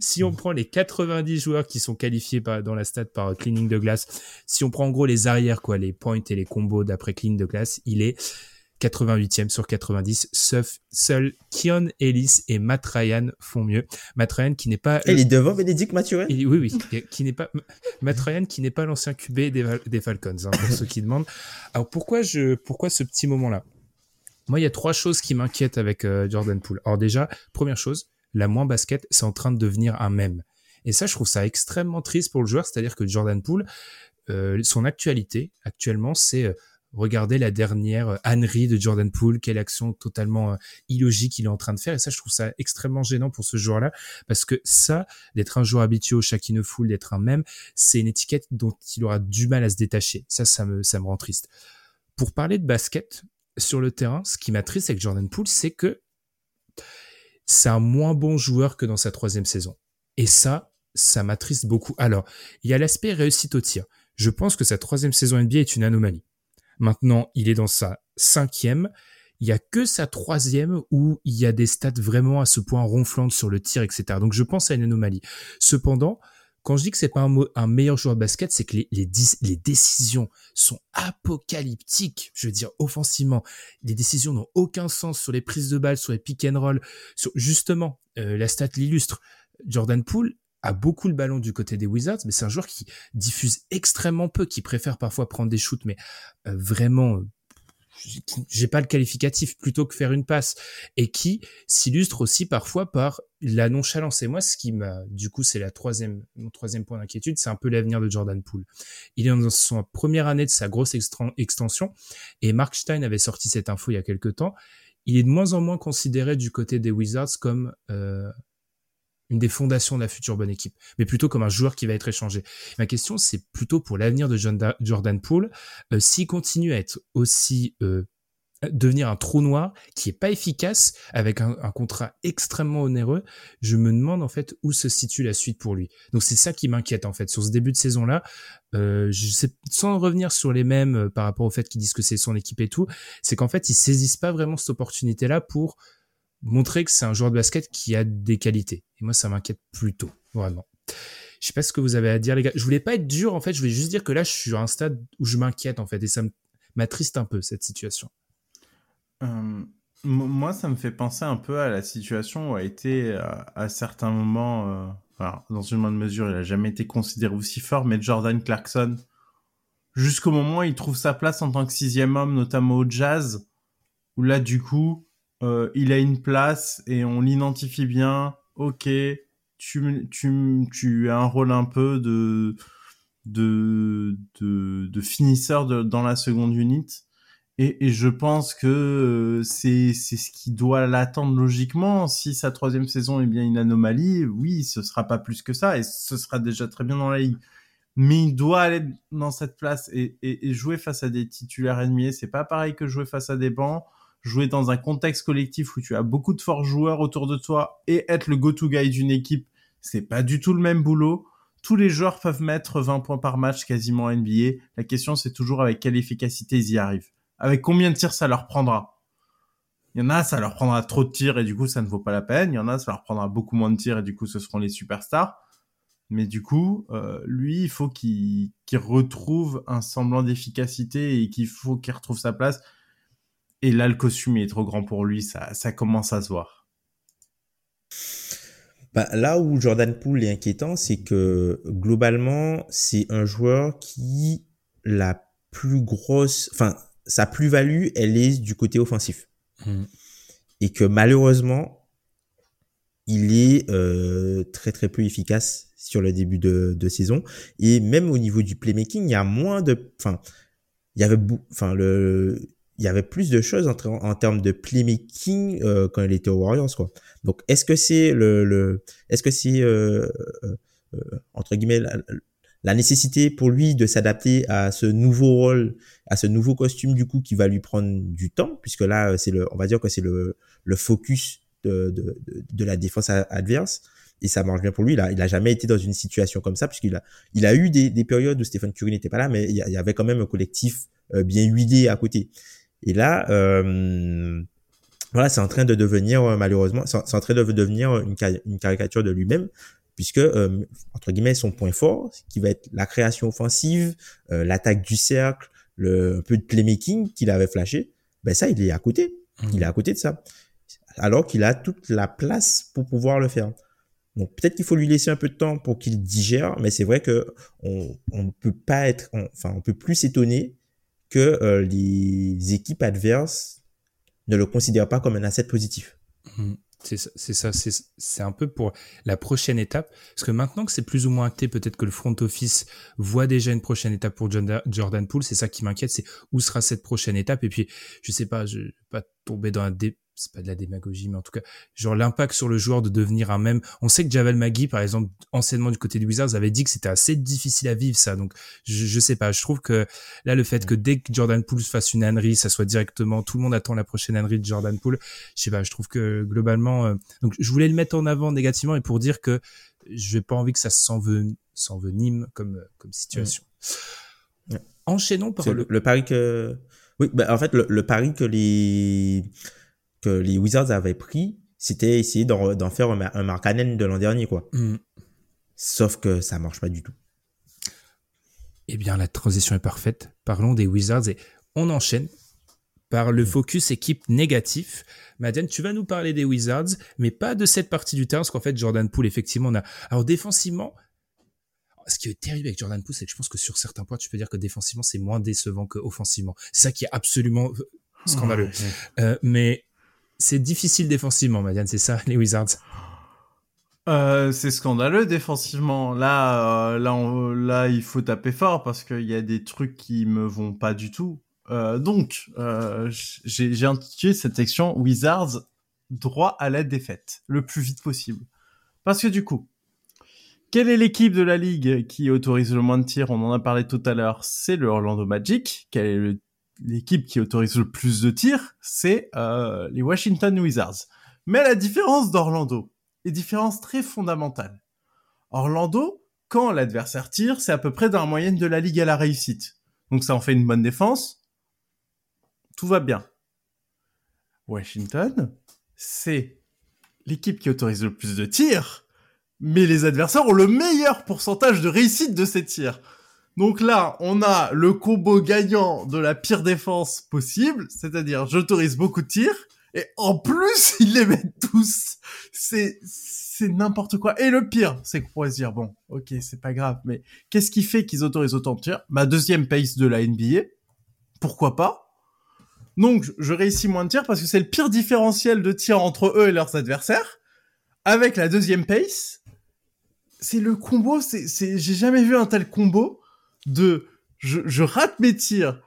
si on prend les 90 joueurs qui sont qualifiés par, dans la stat par cleaning de glace, si on prend en gros les arrières, quoi, les points et les combos d'après cleaning de glace, il est 88e sur 90. Seul, seul Kion Ellis et Matt Ryan font mieux. Matt Ryan qui n'est pas. Il est devant Bénédicte Mathurin? Oui, oui, qui n'est pas. Matt Ryan qui n'est pas l'ancien QB des, des Falcons, hein, pour ceux qui demandent. Alors pourquoi, je, pourquoi ce petit moment-là? Moi, il y a trois choses qui m'inquiètent avec euh, Jordan Poole. Alors déjà, première chose, la moins basket, c'est en train de devenir un mème. Et ça, je trouve ça extrêmement triste pour le joueur, c'est-à-dire que Jordan Poole, euh, son actualité actuellement, c'est euh, regarder la dernière euh, ânerie de Jordan Poole, quelle action totalement illogique il est en train de faire. Et ça, je trouve ça extrêmement gênant pour ce joueur-là, parce que ça, d'être un joueur habitué au Shakine Full, d'être un même, c'est une étiquette dont il aura du mal à se détacher. Ça, ça me, ça me rend triste. Pour parler de basket, sur le terrain, ce qui m'attriste avec Jordan Poole, c'est que c'est un moins bon joueur que dans sa troisième saison. Et ça, ça m'attriste beaucoup. Alors, il y a l'aspect réussite au tir. Je pense que sa troisième saison NBA est une anomalie. Maintenant, il est dans sa cinquième. Il y a que sa troisième où il y a des stats vraiment à ce point ronflantes sur le tir, etc. Donc, je pense à une anomalie. Cependant, quand je dis que c'est pas un, meilleur joueur de basket, c'est que les, les, décisions sont apocalyptiques. Je veux dire, offensivement, les décisions n'ont aucun sens sur les prises de balles, sur les pick and roll. Sur, justement, euh, la stat l'illustre. Jordan Poole a beaucoup le ballon du côté des Wizards, mais c'est un joueur qui diffuse extrêmement peu, qui préfère parfois prendre des shoots, mais euh, vraiment, j'ai pas le qualificatif plutôt que faire une passe, et qui s'illustre aussi parfois par la nonchalance. Et moi, ce qui m'a, du coup, c'est la troisième, mon troisième point d'inquiétude, c'est un peu l'avenir de Jordan Poole. Il est dans son première année de sa grosse extension, et Mark Stein avait sorti cette info il y a quelque temps. Il est de moins en moins considéré du côté des Wizards comme euh, une des fondations de la future bonne équipe, mais plutôt comme un joueur qui va être échangé. Ma question, c'est plutôt pour l'avenir de Jordan Poole. Euh, S'il continue à être aussi euh, devenir un trou noir qui est pas efficace avec un, contrat extrêmement onéreux, je me demande en fait où se situe la suite pour lui. Donc c'est ça qui m'inquiète en fait sur ce début de saison là. Euh, je sais, sans revenir sur les mêmes euh, par rapport au fait qu'ils disent que c'est son équipe et tout, c'est qu'en fait ils saisissent pas vraiment cette opportunité là pour montrer que c'est un joueur de basket qui a des qualités. Et moi, ça m'inquiète plutôt, vraiment. Je sais pas ce que vous avez à dire, les gars. Je voulais pas être dur, en fait. Je voulais juste dire que là, je suis à un stade où je m'inquiète, en fait. Et ça m'attriste un peu, cette situation. Euh, moi, ça me fait penser un peu à la situation où a été, à, certains moments, euh, dans une moindre mesure, il a jamais été considéré aussi fort, mais Jordan Clarkson, jusqu'au moment où il trouve sa place en tant que sixième homme, notamment au jazz, où là, du coup, euh, il a une place et on l'identifie bien. Ok, tu, tu, tu as un rôle un peu de, de, de, de finisseur dans la seconde unité. Et, et, je pense que euh, c'est ce qui doit l'attendre logiquement. Si sa troisième saison est bien une anomalie, oui, ce sera pas plus que ça et ce sera déjà très bien dans la ligue. Mais il doit aller dans cette place et, et, et jouer face à des titulaires ennemis. C'est pas pareil que jouer face à des bancs jouer dans un contexte collectif où tu as beaucoup de forts joueurs autour de toi et être le go-to guy d'une équipe, c'est pas du tout le même boulot. Tous les joueurs peuvent mettre 20 points par match quasiment en NBA. La question, c'est toujours avec quelle efficacité ils y arrivent. Avec combien de tirs ça leur prendra? Il y en a, ça leur prendra trop de tirs et du coup, ça ne vaut pas la peine. Il y en a, ça leur prendra beaucoup moins de tirs et du coup, ce seront les superstars. Mais du coup, euh, lui, il faut qu'il retrouve un semblant d'efficacité et qu'il faut qu'il retrouve sa place. Et là, le costume est trop grand pour lui, ça, ça commence à se voir. Bah, là où Jordan Poole est inquiétant, c'est que globalement, c'est un joueur qui la plus grosse, enfin, sa plus-value, elle est du côté offensif. Hmm. Et que malheureusement, il est euh, très très peu efficace sur le début de, de, saison. Et même au niveau du playmaking, il y a moins de, enfin, il y avait, enfin, le, il y avait plus de choses en, termes de playmaking euh, quand il était aux Warriors quoi. Donc est-ce que c'est le, le est-ce que c'est euh, euh, euh entre guillemets la, nécessité pour lui de s'adapter à ce nouveau rôle, à ce nouveau costume du coup qui va lui prendre du temps? Puisque là c'est le on va dire que c'est le le focus de, de, de, la défense adverse et ça marche bien pour lui. Il a, il a jamais été dans une situation comme ça puisqu'il a, il a eu des, des périodes où Stephen Curry n'était pas là, mais il y, avait quand même un collectif bien huilé à côté. Et là, euh, voilà, c'est en train de devenir euh, malheureusement, c'est en train de devenir une, caricature de lui-même, puisque euh, entre guillemets son point fort, qui va être la création offensive, euh, l'attaque du cercle, le peu de playmaking qu'il avait flashé, ben ça, il est à côté. Il est à côté de ça. Alors qu'il a toute la place pour pouvoir le faire. Donc peut-être qu'il faut lui laisser un peu de temps pour qu'il digère, mais c'est vrai que on peut pas être, enfin on peut plus s'étonner que euh, les équipes adverses ne le considèrent pas comme un asset positif. Mm. C'est ça, c'est un peu pour la prochaine étape. Parce que maintenant que c'est plus ou moins acté, peut-être que le front office voit déjà une prochaine étape pour Jordan Poole. C'est ça qui m'inquiète, c'est où sera cette prochaine étape. Et puis, je sais pas, je vais pas tomber dans la dé... c'est pas de la démagogie, mais en tout cas, genre l'impact sur le joueur de devenir un même. On sait que Javel Magui, par exemple, anciennement du côté du Wizards, avait dit que c'était assez difficile à vivre ça. Donc, je, je sais pas. Je trouve que là, le fait que dès que Jordan Poole fasse une ânerie, ça soit directement, tout le monde attend la prochaine ânerie de Jordan Poole je sais pas, je trouve que globalement, euh, donc je voulais le mettre en avant négativement et pour dire que je n'ai pas envie que ça s'enven- s'envenime comme euh, comme situation. Ouais. Enchaînons par le. le, le pari que, oui, bah, en fait, le, le pari que les que les Wizards avaient pris, c'était essayer d'en faire un, un Markkanen de l'an dernier, quoi. Hmm. Sauf que ça marche pas du tout. Eh bien, la transition est parfaite. Parlons des Wizards et on enchaîne par le focus équipe négatif. Madiane, tu vas nous parler des Wizards, mais pas de cette partie du terrain, parce qu'en fait, Jordan Poole, effectivement, on a. Alors, défensivement, ce qui est terrible avec Jordan Poole, c'est que je pense que sur certains points, tu peux dire que défensivement, c'est moins décevant qu'offensivement. C'est ça qui est absolument euh, scandaleux. Euh, mais c'est difficile défensivement, Madiane, c'est ça, les Wizards? Euh, c'est scandaleux défensivement. Là, euh, là, là, il faut taper fort parce qu'il y a des trucs qui me vont pas du tout. Euh, donc, j'ai intitulé cette section Wizards droit à la défaite le plus vite possible. Parce que du coup, quelle est l'équipe de la ligue qui autorise le moins de tirs? On en a parlé tout à l'heure. C'est le Orlando Magic. Quelle est le- l'équipe qui autorise le plus de tirs C'est euh, les Washington Wizards. Mais la différence d'Orlando, et différence très fondamentale. Orlando, quand l'adversaire tire, c'est à peu près dans la moyenne de la ligue à la réussite. Donc ça en fait une bonne défense. Tout va bien. Washington, c'est l'équipe qui autorise le plus de tirs, mais les adversaires ont le meilleur pourcentage de réussite de ces tirs. Donc là, on a le combo gagnant de la pire défense possible, c'est-à-dire j'autorise beaucoup de tirs, et en plus, ils les mettent tous. C'est, c'est n'importe quoi. Et le pire, c'est qu'on pourrait se dire, bon, ok, c'est pas grave, mais qu'est-ce qui fait qu'ils autorisent autant de tirs? Ma deuxième pace de la NBA. Pourquoi pas? Donc, je- réussis moins de tirs parce que c'est le pire différentiel de tirs entre eux et leurs adversaires. Avec la deuxième pace, c'est le combo, c'est, c'est, j'ai jamais vu un tel combo de, je, je rate mes tirs,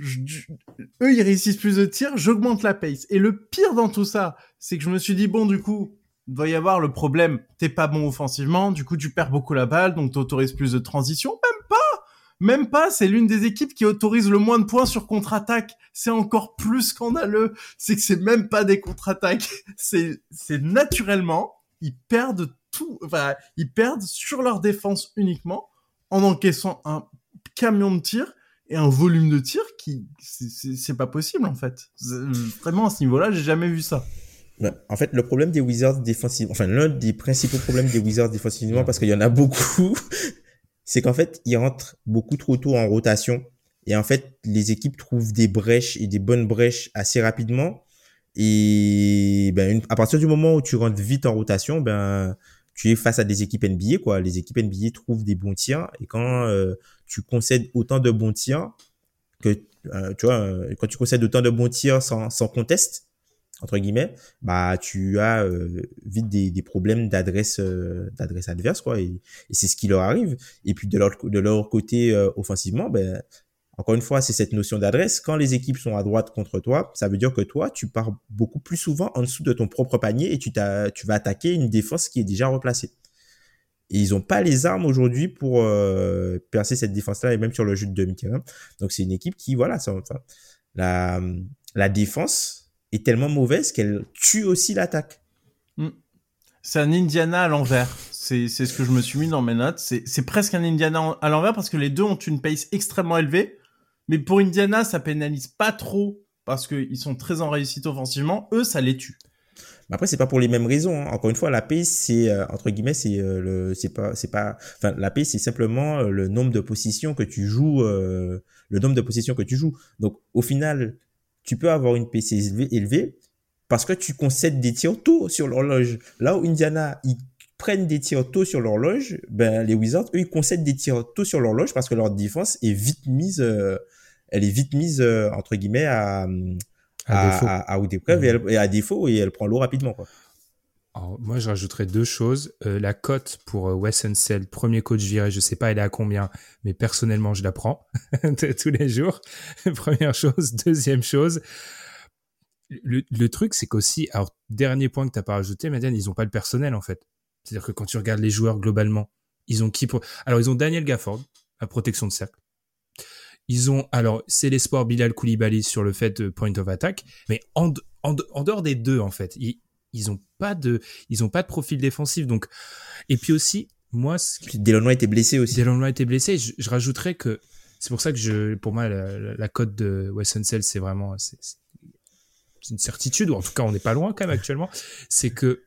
eux ils réussissent plus de tirs, j'augmente la pace. Et le pire dans tout ça, c'est que je me suis dit bon du coup, il doit y avoir le problème, t'es pas bon offensivement, du coup tu perds beaucoup la balle, donc t'autorises plus de transition. Même pas, même pas. C'est l'une des équipes qui autorise le moins de points sur contre-attaque. C'est encore plus scandaleux. C'est que c'est même pas des contre-attaques. C'est c'est naturellement ils perdent tout. Enfin, ils perdent sur leur défense uniquement en encaissant un camion de tir et un volume de tir qui c'est- pas possible en fait. Vraiment à ce niveau-là, j'ai jamais vu ça. En fait, le problème des Wizards défensivement, enfin l'un des principaux problèmes des Wizards défensivement, parce qu'il y en a beaucoup, c'est qu'en fait, ils rentrent beaucoup trop tôt en rotation. Et en fait, les équipes trouvent des brèches et des bonnes brèches assez rapidement. Et ben, à partir du moment où tu rentres vite en rotation, ben, tu es face à des équipes NBA, quoi. Les équipes NBA trouvent des bons tirs. Et quand euh, tu concèdes autant de bons tirs, que, euh, tu vois, euh, quand tu concèdes autant de bons tirs sans, sans conteste, entre guillemets, bah tu as euh, vite des, des problèmes d'adresse d'adresse adverse quoi et, c'est ce qui leur arrive et puis de leur de leur côté offensivement ben encore une fois c'est cette notion d'adresse quand les équipes sont à droite contre toi ça veut dire que toi tu pars beaucoup plus souvent en dessous de ton propre panier et tu vas attaquer une défense qui est déjà replacée et ils ont pas les armes aujourd'hui pour euh, percer cette défense là et même sur le jeu de demi-terrain donc c'est une équipe qui voilà la défense est tellement mauvaise qu'elle tue aussi l'attaque. C'est un Indiana à l'envers. C'est ce que je me suis mis dans mes notes. C'est presque un Indiana à l'envers parce que les deux ont une pace extrêmement élevée. Mais pour Indiana, ça pénalise pas trop parce qu'ils sont très en réussite offensivement. Eux, ça les tue. Après, c'est pas pour les mêmes raisons. hein. Encore une fois, la pace, c'est euh, euh, pas, c'est pas, enfin, la c'est simplement euh, le nombre de positions que tu joues, le nombre de que tu joues. Donc, au final, tu peux avoir une PC élevée, parce que tu concèdes des tirs tôt sur l'horloge. Là où Indiana, ils prennent des tirs tôt sur l'horloge, ben, les Wizards, eux, ils concèdent des tirs tôt sur l'horloge parce que leur défense est vite mise, elle est vite mise, euh, entre guillemets, à, à, défaut. à, et, elle, et à défaut, et elle prend l'eau rapidement, quoi. Alors, moi, je rajouterais deux choses. Euh, la cote pour euh, Wes Unseld, premier coach viré, je sais pas elle est à combien, mais personnellement, je la prends tous les jours. Première chose. Deuxième chose, le, le truc, c'est qu'aussi, alors, dernier point que t'as pas rajouté, Madiane, ils ont pas le personnel, en fait. C'est-à-dire que quand tu regardes les joueurs globalement, ils ont qui pour... Alors, ils ont Daniel Gafford, à protection de cercle. Ils ont, alors, c'est l'espoir Bilal Koulibaly sur le fait de point of attack, mais en, en, en dehors des deux, en fait, ils, ils ont pas de, ils ont pas de profil défensif. Donc, et puis aussi, moi, puis Delon était blessé aussi. Delon était blessé. Je, je rajouterais que c'est pour ça que je, pour moi, la, la, la cote de Wes Unseld, c'est vraiment, c'est une certitude, ou en tout cas, on n'est pas loin quand même actuellement. C'est que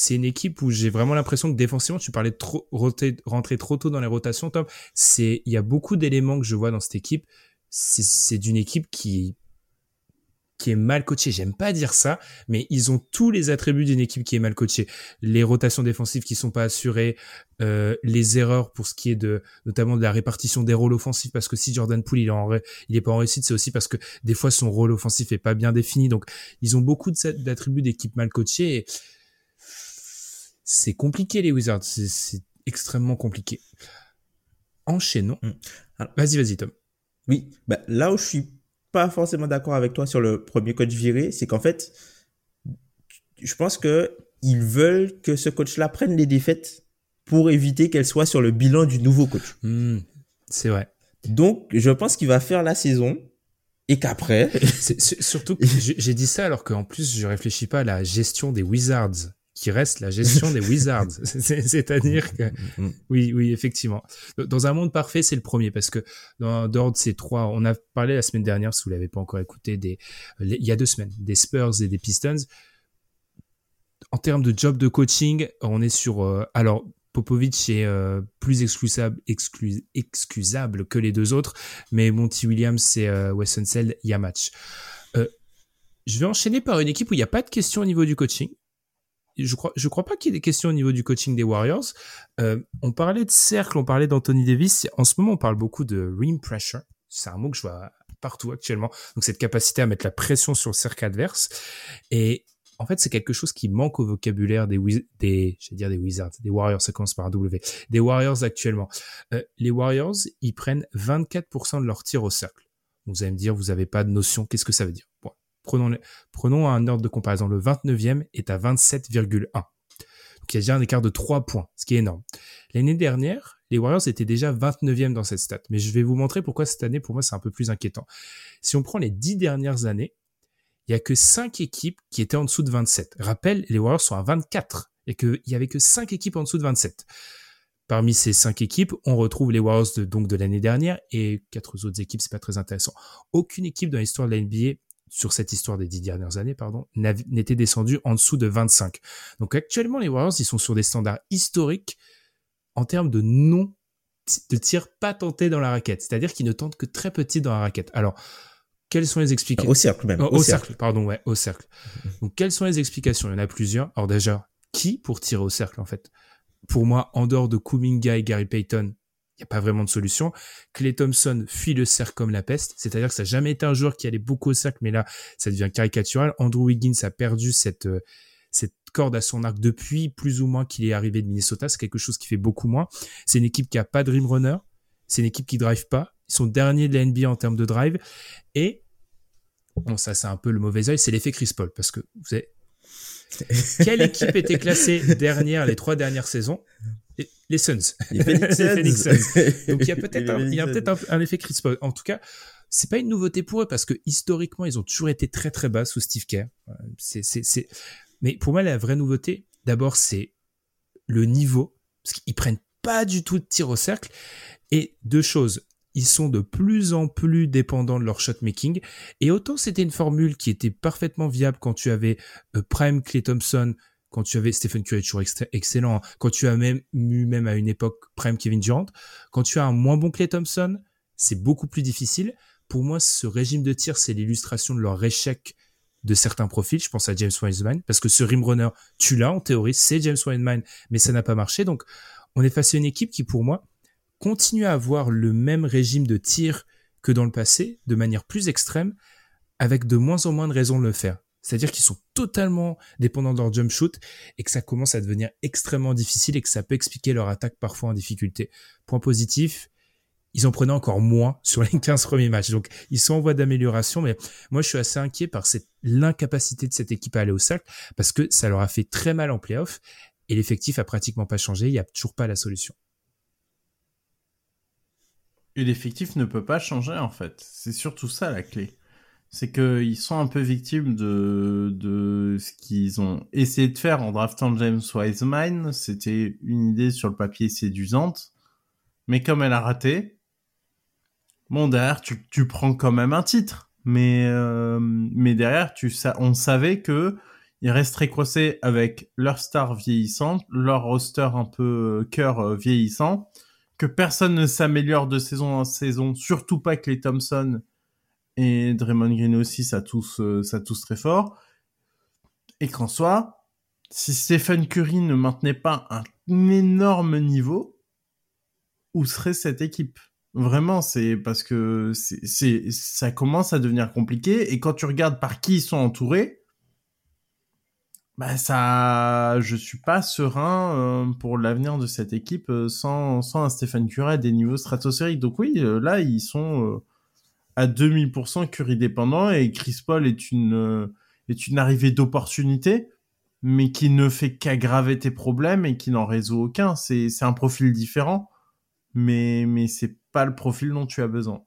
c'est une équipe où j'ai vraiment l'impression que défensivement, tu parlais de trop, rentrer, trop tôt dans les rotations, Tom. Il y a beaucoup d'éléments que je vois dans cette équipe. C'est d'une équipe qui, qui est mal coachée. J'aime pas dire ça, mais ils ont tous les attributs d'une équipe qui est mal coachée. Les rotations défensives qui sont pas assurées, euh, les erreurs pour ce qui est de, notamment de la répartition des rôles offensifs, parce que si Jordan Poole il est, en, il est pas en réussite, c'est aussi parce que des fois son rôle offensif est pas bien défini. Donc, ils ont beaucoup d'attributs d'équipe mal coachée c'est compliqué les Wizards. C'est extrêmement compliqué. Enchaînons. Mmh. Vas-y, vas-y, Tom. Oui, bah, là où je suis pas forcément d'accord avec toi sur le premier coach viré, c'est qu'en fait, je pense que ils veulent que ce coach-là prenne les défaites pour éviter qu'elles soient sur le bilan du nouveau coach. Mmh, c'est vrai. Donc, je pense qu'il va faire la saison et qu'après. surtout que j'ai dit ça alors qu'en plus, je réfléchis pas à la gestion des Wizards qui reste la gestion des Wizards. C'est-à-dire que, oui, oui, effectivement. Dans un monde parfait, c'est le premier parce que dans dehors de ces trois, on a parlé la semaine dernière, si vous l'avez pas encore écouté, des, il y a deux semaines, des Spurs et des Pistons. En termes de job de coaching, on est sur, euh, alors, Popovic est euh, plus excusable, exclu, excusable que les deux autres, mais Monty Williams et euh, Wes Unseld, il y a match. Euh, je vais enchaîner par une équipe où il n'y a pas de question au niveau du coaching je crois, je crois pas qu'il y ait des questions au niveau du coaching des Warriors. Euh, on parlait de cercle, on parlait d'Anthony Davis. En ce moment, on parle beaucoup de rim pressure. C'est un mot que je vois partout actuellement. Donc, cette capacité à mettre la pression sur le cercle adverse. Et en fait, c'est quelque chose qui manque au vocabulaire des, des, je dire des Wizards, des Warriors, ça commence par un W, des Warriors actuellement. Euh, les Warriors, ils prennent 24% de leur tir au cercle. Vous allez me dire, vous n'avez pas de notion, qu'est-ce que ça veut dire? Prenons, un ordre de comparaison. Le 29e est à 27,1. Donc il y a déjà un écart de 3 points, ce qui est énorme. L'année dernière, les Warriors étaient déjà 29e dans cette stat. Mais je vais vous montrer pourquoi cette année, pour moi, c'est un peu plus inquiétant. Si on prend les 10 dernières années, il y a que 5 équipes qui étaient en dessous de 27. Rappel, les Warriors sont à 24 et qu'il y avait que 5 équipes en dessous de 27. Parmi ces 5 équipes, on retrouve les Warriors de, donc de l'année dernière et quatre autres équipes, c'est pas très intéressant. Aucune équipe dans l'histoire de la NBA sur cette histoire des dix dernières années, pardon, n'était descendu en dessous de 25. Donc actuellement, les Warriors, ils sont sur des standards historiques en termes de non de tir pas tenté dans la raquette, c'est-à-dire qu'ils ne tentent que très petit dans la raquette. Alors, quelles sont les explications? Au cercle même. au, au cercle. cercle. pardon, ouais, au cercle. Donc, quelles sont les explications? Il y en a plusieurs. Alors déjà, qui pour tirer au cercle en fait? Pour moi, en dehors de Kuminga et Gary Payton, n'y a pas vraiment de solution. Clay Thompson fuit le cercle comme la peste, c'est-à-dire que ça n'a jamais été un joueur qui allait beaucoup au cercle, mais là, ça devient caricatural. Andrew Wiggins a perdu cette, euh, cette corde à son arc depuis plus ou moins qu'il est arrivé de Minnesota. C'est quelque chose qui fait beaucoup moins. C'est une équipe qui a pas de rim runner. C'est une équipe qui drive pas. Ils sont derniers de la NBA en termes de drive. Et, bon, ça, c'est un peu le mauvais oeil, c'est l'effet Chris Paul, parce que vous avez, quelle équipe était classée dernière les trois dernières saisons? Les Suns. Les Phoenix Suns. Phoenix Suns. Donc il y a peut-être un, effet Chris Paul. En tout cas, c'est pas une nouveauté pour eux parce que historiquement ils ont toujours été très très bas sous Steve Kerr. C'est c'est c'est. Mais pour moi la vraie nouveauté, d'abord c'est le niveau parce qu'ils prennent pas du tout de tir au cercle et deux choses. Ils sont de plus en plus dépendants de leur shot making. Et autant c'était une formule qui était parfaitement viable quand tu avais euh, Prime Clay Thompson, quand tu avais Stephen Curry toujours excellent, hein. quand tu as même eu même à une époque Prime Kevin Durant, quand tu as un moins bon Clay Thompson, c'est beaucoup plus difficile. pour moi, ce régime de tir, c'est l'illustration de leur échec de certains profils. Je pense à James Wiseman, parce que ce rim runner, tu l'as en théorie, c'est James Wiseman, mais ça n'a pas marché. Donc, on est face à une équipe qui, pour moi, continue à avoir le même régime de tir que dans le passé, de manière plus extrême, avec de moins en moins de raisons de le faire. C'est-à-dire qu'ils sont totalement dépendants de leur jump shoot et que ça commence à devenir extrêmement difficile et que ça peut expliquer leur attaque parfois en difficulté. Point positif, ils en prenaient encore moins sur les 15 premiers matchs. Donc, ils sont en voie d'amélioration, mais moi, je suis assez inquiet par l'incapacité de cette équipe à aller au cercle parce que ça leur a fait très mal en playoff et l'effectif a pratiquement pas changé. Il n'y a toujours pas la solution. Et l'effectif ne peut pas changer, en fait. C'est surtout ça la clé. C'est qu'ils sont un peu victimes de, de ce qu'ils ont essayé de faire en draftant James Wiseman. C'était une idée sur le papier séduisante. Mais comme elle a raté, bon, derrière, tu, tu prends quand même un titre. Mais, euh, mais derrière, tu, on savait que ils resteraient coincés avec leur star vieillissante, leur roster un peu cœur euh, vieillissant, que personne ne s'améliore de saison en saison, surtout pas que les Thompson et Draymond Green aussi, ça tousse, euh, ça tousse très fort. Et qu'en soit, si Stephen Curry ne maintenait pas un énorme niveau, où serait cette équipe? Vraiment, c'est parce que c'est, ça commence à devenir compliqué. Et quand tu regardes par qui ils sont entourés, bah ça, je suis pas serein euh, pour l'avenir de cette équipe euh, sans, sans un Stephen Curry à des niveaux stratosphériques. Donc oui, là ils sont à 2000% Curry dépendant et Chris Paul est une est une arrivée d'opportunité, mais qui ne fait qu'aggraver tes problèmes et qui n'en résout aucun. C'est un profil différent mais, mais c'est pas le profil dont tu as besoin.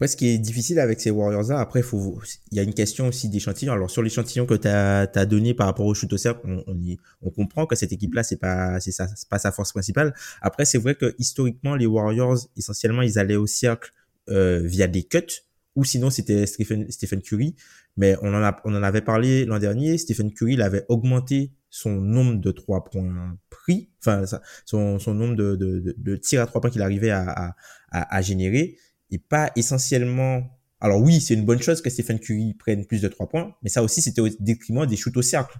Ouais, ce qui est difficile avec ces Warriors-là, après, il y a une question aussi d'échantillon. Alors, sur l'échantillon que tu as, donné par rapport au shoot au cercle, on, on, comprend que cette équipe-là, c'est pas, c'est pas sa force principale. Après, c'est vrai que historiquement, les Warriors, essentiellement, ils allaient au cercle euh, via des cuts, ou sinon c'était Stephen, Stephen Curry. Mais on en, a, on en avait parlé l'an dernier. Stephen Curry, il avait augmenté son nombre de trois points pris, enfin son, son nombre de, de, de, tirs à trois points qu'il arrivait à, à, à, générer, et pas essentiellement. Alors oui, c'est une bonne chose que Stephen Curry prenne plus de trois points, mais ça aussi c'était au détriment des shoots au cercle,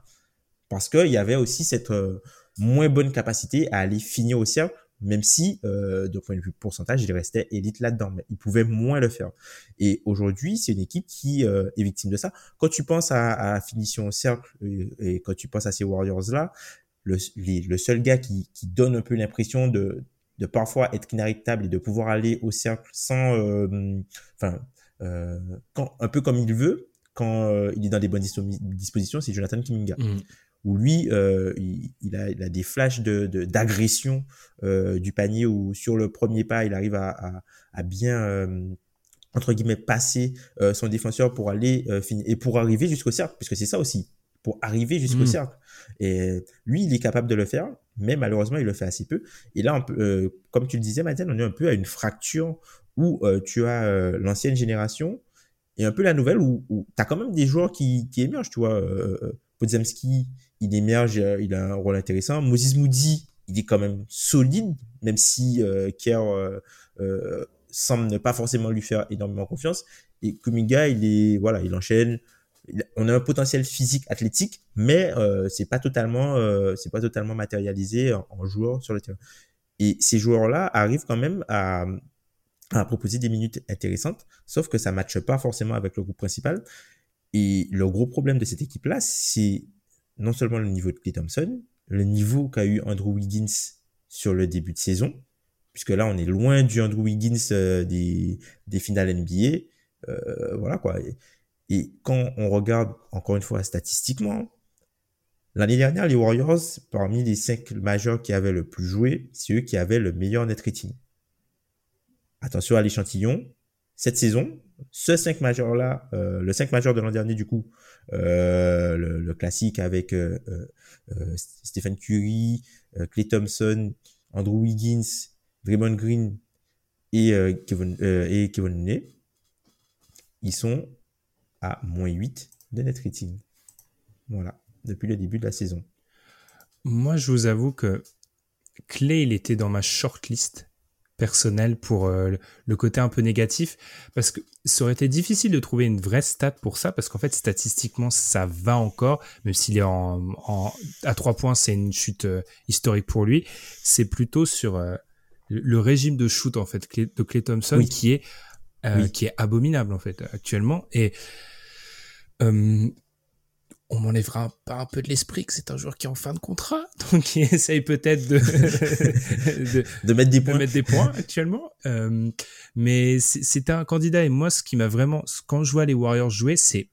parce qu'il y avait aussi cette euh, moins bonne capacité à aller finir au cercle même si, euh, de point de vue pourcentage, il restait élite là-dedans, mais il pouvait moins le faire. Et aujourd'hui, c'est une équipe qui euh, est victime de ça. Quand tu penses à, à finition au cercle et, quand tu penses à ces Warriors-là, le, le seul gars qui, qui donne un peu l'impression de, de parfois être inarrêtable et de pouvoir aller au cercle sans, euh, enfin, euh, quand, un peu comme il veut, quand euh, il est dans des bonnes dispositions, c'est Jonathan Kiminga. Mmh où lui, euh, il, a, il, a, des flashs de d'agression euh, du panier où sur le premier pas, il arrive à, à, à bien euh, entre guillemets passer euh, son défenseur pour aller euh, finir et pour arriver jusqu'au cercle, puisque c'est ça aussi, pour arriver jusqu'au mmh. cercle. Et lui, il est capable de le faire, mais malheureusement, il le fait assez peu. Et là, on peut, comme tu le disais, Mathieu, on est un peu à une fracture où tu as l'ancienne génération et un peu la nouvelle où, où tu as quand même des joueurs qui, qui émergent, tu vois. Podzemski, il émerge, euh, il a un rôle intéressant. Moses Moody, il est quand même solide, même si euh, Kerr euh, euh, semble ne pas forcément lui faire énormément confiance. Et Kuminga, il est voilà, il enchaîne. on a un potentiel physique, athlétique, mais euh, c'est pas totalement, c'est pas totalement matérialisé en, en, joueur sur le terrain. Et ces joueurs-là arrivent quand même à, à proposer des minutes intéressantes, sauf que ça matche pas forcément avec le groupe principal. Et le gros problème de cette équipe-là, c'est non seulement le niveau de Clay Thompson, le niveau qu'a eu Andrew Wiggins sur le début de saison, puisque là on est loin du Andrew Wiggins euh, des, des finales NBA. Euh, voilà quoi. Et, et, quand on regarde encore une fois statistiquement, l'année dernière les Warriors, parmi les cinq majeurs qui avaient le plus joué, c'est eux qui avaient le meilleur net rating. Attention à l'échantillon. Cette saison, ce 5 majeur là, euh, le 5 majeur de l'an dernier du coup, euh, le, le, classique avec euh, euh, euh Stephen Curry, Clay Thompson, Andrew Wiggins, Draymond Green et Kevin et Kevin ils sont à moins 8 de net rating. Voilà, depuis le début de la saison. Moi, je vous avoue que Clay, il était dans ma shortlist personnel pour euh, le côté un peu négatif. Parce que ça aurait été difficile de trouver une vraie stat pour ça parce qu'en fait statistiquement ça va encore même s'il est en, en, à trois points c'est une chute euh, historique pour lui. C'est plutôt sur euh, le régime de shoot en fait de Clay Thompson qui est qui est abominable en fait actuellement. Et on m'enlèvera pas un peu de l'esprit que c'est un joueur qui est en fin de contrat, donc il essaye peut-être de, de, mettre des points, mettre des points actuellement. Euh, mais c'est un candidat et moi, ce qui m'a vraiment, quand je vois les Warriors jouer, c'est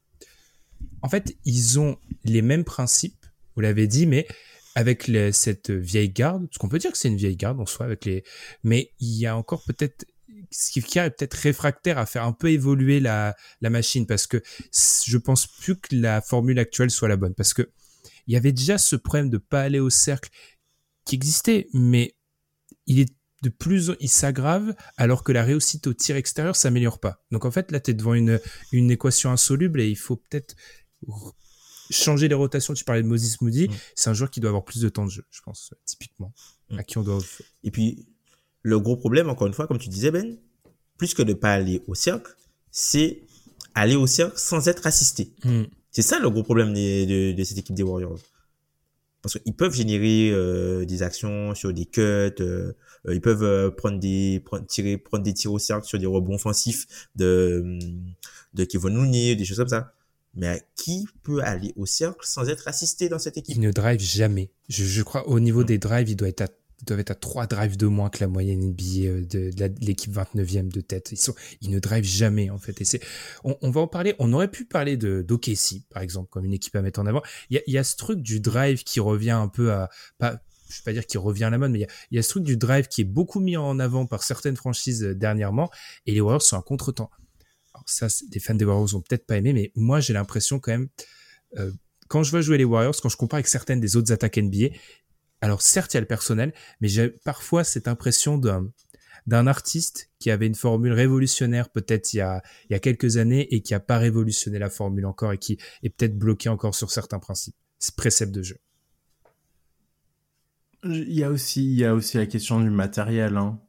en fait ils ont les mêmes principes. Vous l'avez dit, mais avec cette vieille garde, ce qu'on peut dire que c'est une vieille garde en soi avec les, mais il y a encore peut-être Skifka est peut-être réfractaire à faire un peu évoluer la, la machine parce que je pense plus que la formule actuelle soit la bonne parce que il y avait déjà ce problème de pas aller au cercle qui existait, mais il est de plus, il s'aggrave alors que la réussite au tir extérieur s'améliore pas. Donc en fait là tu es devant une, une équation insoluble et il faut peut-être changer les rotations. Tu parlais de Moses Moody, mm. c'est un joueur qui doit avoir plus de temps de jeu, je pense, typiquement, mm. à qui on doit. Et puis le gros problème, encore une fois, comme tu disais, Ben, plus que de pas aller au cercle, c'est aller au cercle sans être assisté. Hmm. C'est ça le gros problème de, de, cette équipe des Warriors. Parce qu'ils peuvent générer euh, des actions sur des cuts, euh, euh, ils peuvent prendre des prendre, tirer prendre des tirs au cercle sur des rebonds offensifs de de Kevin Looney, des choses comme ça. Mais qui peut aller au cercle sans être assisté dans cette équipe? Il ne drive jamais. Je, je crois au niveau hmm. des drives, il doit être à doivent être à 3 drives de moins que la moyenne NBA euh, de, l'équipe 29e de tête. Ils, ne drivent jamais, en fait. On, va en parler. On aurait pu parler de d'OKC, par exemple, comme une équipe à mettre en avant. Il y a, ce truc du drive qui revient un peu à, pas, je vais pas dire qu'il revient à la mode, mais il y, a, ce truc du drive qui est beaucoup mis en avant par certaines franchises euh, dernièrement, et les Warriors sont un contretemps. Alors ça, des fans des Warriors ont peut-être pas aimé, mais moi j'ai l'impression quand même, euh, quand je vois jouer les Warriors, quand je compare avec certaines des autres attaques NBA, alors certes, il y a le personnel, mais j'ai parfois cette impression d'un d'un artiste qui avait une formule révolutionnaire peut-être il y a quelques années et qui a pas révolutionné la formule encore et qui est peut-être bloqué encore sur certains principes, préceptes de jeu. Il y a aussi la question du matériel. Hein.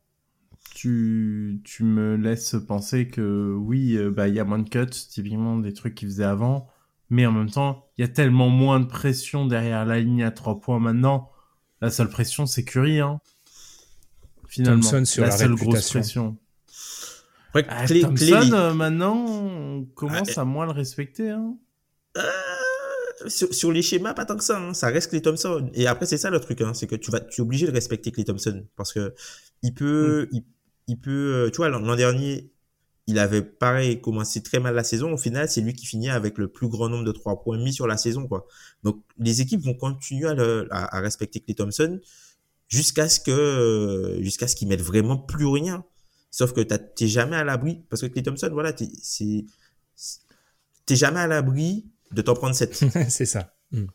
Tu, me laisses penser que oui, euh, bah il y a moins de cuts, typiquement des trucs qu'ils faisaient avant, mais en même temps, il y a tellement moins de pression derrière la ligne à trois points maintenant la seule pression, c'est Curry, hein. Finalement, Thompson sur la, seule grosse pression. ah, Thompson, euh, maintenant, on commence ah, à moins le respecter. Hein. Euh, sur, les schémas, pas tant que ça. Hein. Ça reste Clay Thompson. Et après, c'est ça le truc, hein, c'est que tu vas, tu es obligé de respecter Clay Thompson parce que il peut, hmm. il, il, peut, euh, tu vois, l'an dernier, il avait pareil commencé très mal la saison. Au final, c'est lui qui finit avec le plus grand nombre de trois points mis sur la saison, quoi. Donc, les équipes vont continuer à, respecter Clay Thompson jusqu'à ce que, jusqu'à ce qu'ils mettent vraiment plus rien. Sauf que t'es jamais à l'abri, parce que Clay Thompson, voilà, t'es, c'est, t'es jamais à l'abri de t'en prendre 7. c'est ça.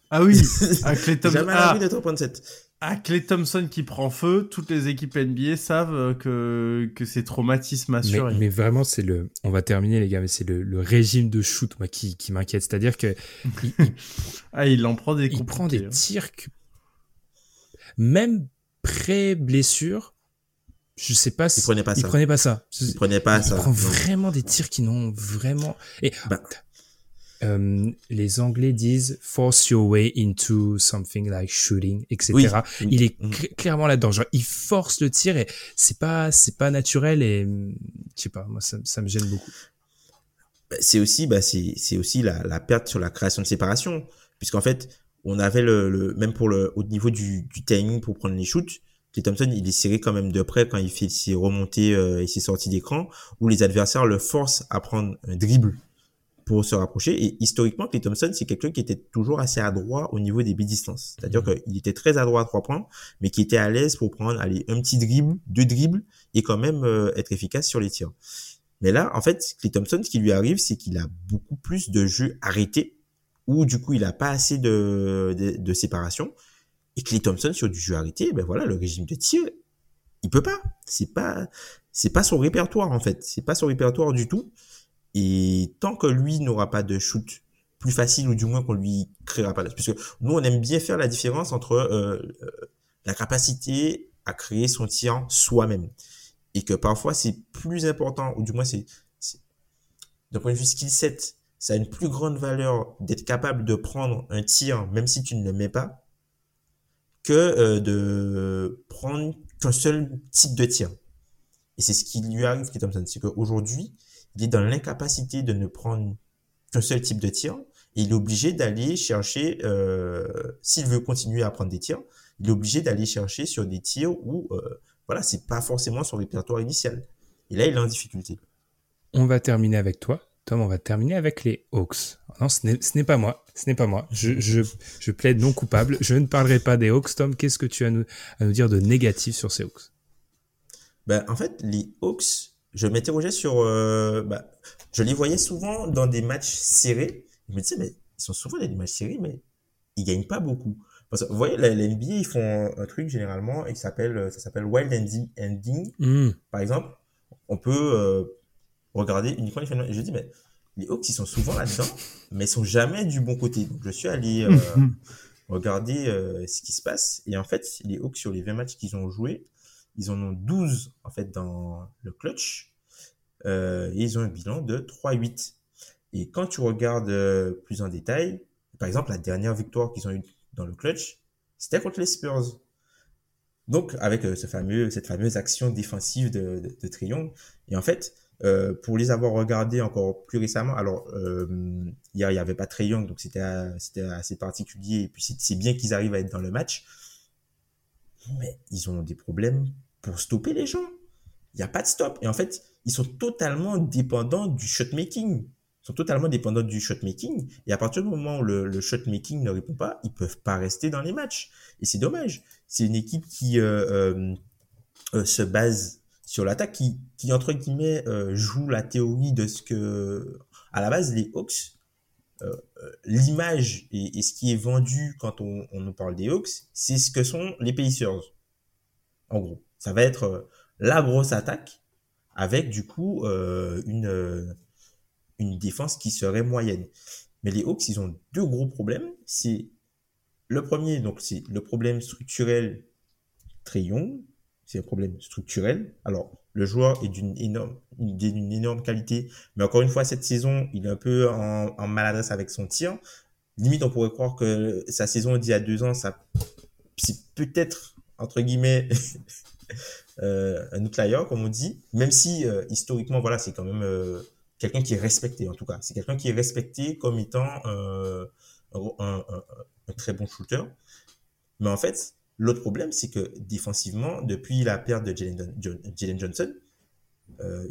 Ah oui, à Clay Thompson. jamais à l'abri de t'en prendre 7. Ah, Clay Thompson qui prend feu, toutes les équipes NBA savent euh, que, que c'est traumatisme assuré. Mais, mais vraiment, c'est le, on va terminer les gars, mais c'est le, le, régime de shoot moi, qui, qui m'inquiète. C'est-à-dire que. Il, ah, il en prend des Il prend des tirs que... Même pré-blessure, je sais pas si. Il prenait pas ça. Il prenait pas ça. Il prenait pas il ça. Il prend vraiment des tirs qui n'ont vraiment. Et bah, euh, les Anglais disent force your way into something like shooting, etc. Il est clairement là-dedans. Genre, il force le tir et c'est pas, c'est pas naturel et je sais pas, moi ça, ça me gêne beaucoup. Bah, c'est aussi, bah c'est, c'est aussi la, la perte sur la création de séparation, puisqu'en fait, on avait le, le, même pour le au niveau du, du timing pour prendre les shoots. Clay Thompson, il est serré quand même de près quand il fait ses remontées euh, et ses sorties d'écran, où les adversaires le forcent à prendre un dribble pour se rapprocher. Et historiquement, Clay Thompson, c'est quelqu'un qui était toujours assez adroit au niveau des bidistances. C'est-à-dire mhm. qu'il était très adroit à trois points, mais qui était à l'aise pour prendre allez, un petit dribble, deux dribbles, et quand même euh, être efficace sur les tirs. Mais là, en fait, Clay Thompson, ce qui lui arrive, c'est qu'il a beaucoup plus de jeux arrêtés, ou du coup, il a pas assez de, de, de séparation. Et Clay Thompson, sur du jeu arrêté, ben voilà, le régime de tir, il peut pas. C'est pas, c'est pas son répertoire, en fait. C'est pas son répertoire du tout. Et tant que lui n'aura pas de shoot plus facile ou du moins qu'on lui créera pas, puisque nous on aime bien faire la différence entre euh, euh, la capacité à créer son tir soi-même. et que parfois c'est plus important, ou du moins c'est, d'un point de vue skill set, ça a une plus grande valeur d'être capable de prendre un tir, même si tu ne le mets pas, que euh, de prendre qu'un seul type de tir. Et c'est ce qui lui arrive, Kate Thompson, c'est qu'aujourd'hui, il est dans l'incapacité de ne prendre qu'un seul type de tir, et il est obligé d'aller chercher, euh, s'il veut continuer à prendre des tirs, il est obligé d'aller chercher sur des tirs où, euh, voilà, c'est pas forcément son répertoire initial. Et là, il est en difficulté. On va terminer avec toi. Tom, on va terminer avec les Hawks. Non, ce n'est pas moi. Ce n'est pas moi. Je, je, je, plaide non coupable. Je ne parlerai pas des Hawks. Tom, qu'est-ce que tu as à nous, à nous dire de négatif sur ces Hawks? Ben, En fait, les Hawks, je m'interrogeais sur... Euh, ben, je les voyais souvent dans des matchs serrés. Je me disais, mais ils sont souvent dans des matchs serrés, mais ils gagnent pas beaucoup. Parce que, vous voyez, la, NBA, ils font un truc généralement et s'appelle, ça s'appelle Wild Ending. ending. Hmm. Par exemple, on peut euh, regarder uniquement les phénomènes. Et je dis, mais les Hawks, ils sont souvent là-dedans, mais ils sont jamais du bon côté. Donc, je suis allé euh, regarder euh, ce qui se passe. Et en fait, les Hawks, sur les 20 matchs qu'ils ont joués, ils en ont 12, en fait, dans le clutch. et ils ont un bilan de 3-8. Et quand tu regardes plus en détail, par exemple, la dernière victoire qu'ils ont eue dans le clutch, c'était contre les Spurs. Donc, avec euh, cette fameuse action défensive de, de, de. Et en fait, euh, pour les avoir regardés encore plus récemment, alors euh, hier il n'y avait pas Triangle, donc c'était assez particulier. Et puis c'est bien qu'ils arrivent à être dans le match, mais ils ont des problèmes pour stopper les gens. Il n'y a pas de stop. Et en fait, ils sont totalement dépendants du shot making sont totalement dépendants du shot making. Et à partir du moment où le, le shot making ne répond pas, ils peuvent pas rester dans les matchs. Et c'est dommage. C'est une équipe qui euh, euh, euh, se base sur l'attaque, qui, entre guillemets joue la théorie de ce que, à la base, les Hawks, l'image et, ce qui est vendu quand on, on nous parle des Hawks, c'est ce que sont les Pacers. En gros, ça va être la grosse attaque avec du coup une une défense qui serait moyenne. Mais les Hawks, ils ont deux gros problèmes. C'est le premier, donc c'est le problème structurel très. C'est un problème structurel. Alors, le joueur est d'une énorme, qualité, mais encore une fois, cette saison, il est un peu en, maladresse avec son tir. Limite, on pourrait croire que sa saison d'il y a deux ans, ça, c'est peut-être, entre guillemets, euh, un outlier, comme on dit. Même si, euh, historiquement, voilà, c'est quand même, euh, quelqu'un qui est respecté en tout cas. C'est quelqu'un qui est respecté comme étant euh, un, très bon shooter. Mais en fait, l'autre problème, c'est que défensivement, depuis la perte de Jalen Johnson, euh,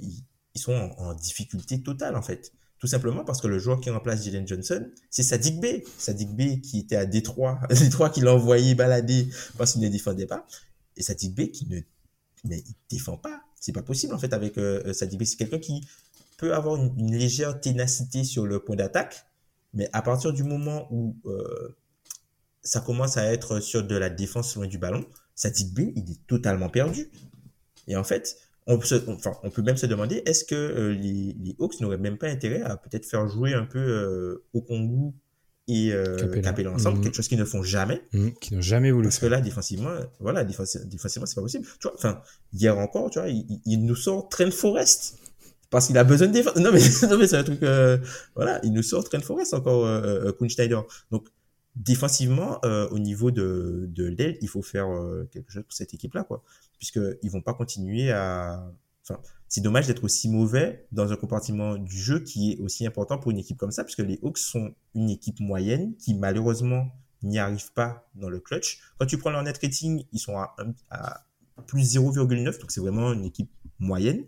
ils, sont en, en, difficulté totale en fait. Tout simplement parce que le joueur qui remplace Jalen Johnson, c'est Sadik B. Sadik B qui était à Détroit, Détroit qui l'a envoyé balader parce qu'il ne défendait pas. Et Sadik B qui ne défend pas. C'est pas possible en fait avec euh, Sadik B. C'est quelqu'un qui peut avoir une, légère ténacité sur le point d'attaque, mais à partir du moment où euh, ça commence à être sur de la défense loin du ballon, Sadik B, il est totalement perdu. Et en fait, on peut, même se demander, est-ce que euh, les, les, Hawks n'auraient même pas intérêt à peut-être faire jouer un peu euh, au Congo et euh, Capella, Capella ensemble, mmh. quelque chose qu'ils ne font jamais. Mmh, qui n'ont jamais voulu Parce faire. que là, défensivement, voilà, défensivement, c'est pas possible. Tu vois, enfin, hier encore, tu vois, il, il nous sort Trent Forest parce qu'il a besoin de défense. Non mais, non, mais c'est un truc, euh, voilà, il nous sort Trent Forest encore, euh, euh Schneider. Donc, défensivement, euh, au niveau de, de l'aile, il faut faire euh, quelque chose pour cette équipe-là, quoi. Puisqu'ils vont pas continuer à... Enfin, c'est dommage d'être aussi mauvais dans un compartiment du jeu qui est aussi important pour une équipe comme ça, puisque les Hawks sont une équipe moyenne qui, malheureusement, n'y arrive pas dans le clutch. Quand tu prends leur net rating, ils sont à, plus 0,9, donc c'est vraiment une équipe moyenne.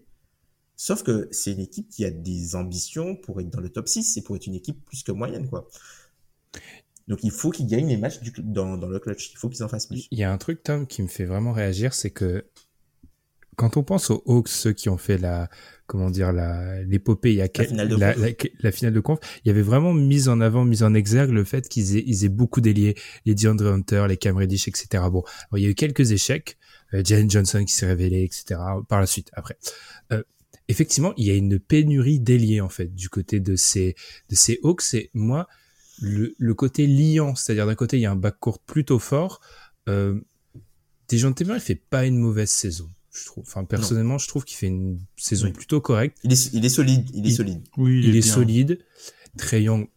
Sauf que c'est une équipe qui a des ambitions pour être dans le top 6, c'est pour être une équipe plus que moyenne, quoi. Donc il faut qu'ils gagnent les matchs dans le clutch, il faut qu'ils en fassent plus. Il y a un truc, Tom, qui me fait vraiment réagir, c'est que quand on pense aux Hawks, ceux qui ont fait la, comment dire, la, l'épopée, il y a la finale de la, la, la, finale de conf, il y avait vraiment mis en avant, mis en exergue le fait qu'ils aient, ils aient beaucoup délié les DeAndre Hunter, les Cam Reddish, etc. Bon, alors, il y a eu quelques échecs, euh, Jalen Johnson qui s'est révélé, etc. Par la suite, après. Euh, effectivement, il y a une pénurie d'ailier en fait du côté de ces de ces Hawks. Et moi, le, le côté liant, c'est-à-dire d'un côté il y a un backcourt plutôt fort. Euh, Dejounte Murray fait pas une mauvaise saison. Je trouve. Enfin, personnellement, je trouve qu'il fait une saison Oui. plutôt correcte. Il est, il est solide, il est Il- solide. Oui, Il, est, solide. Trey Young,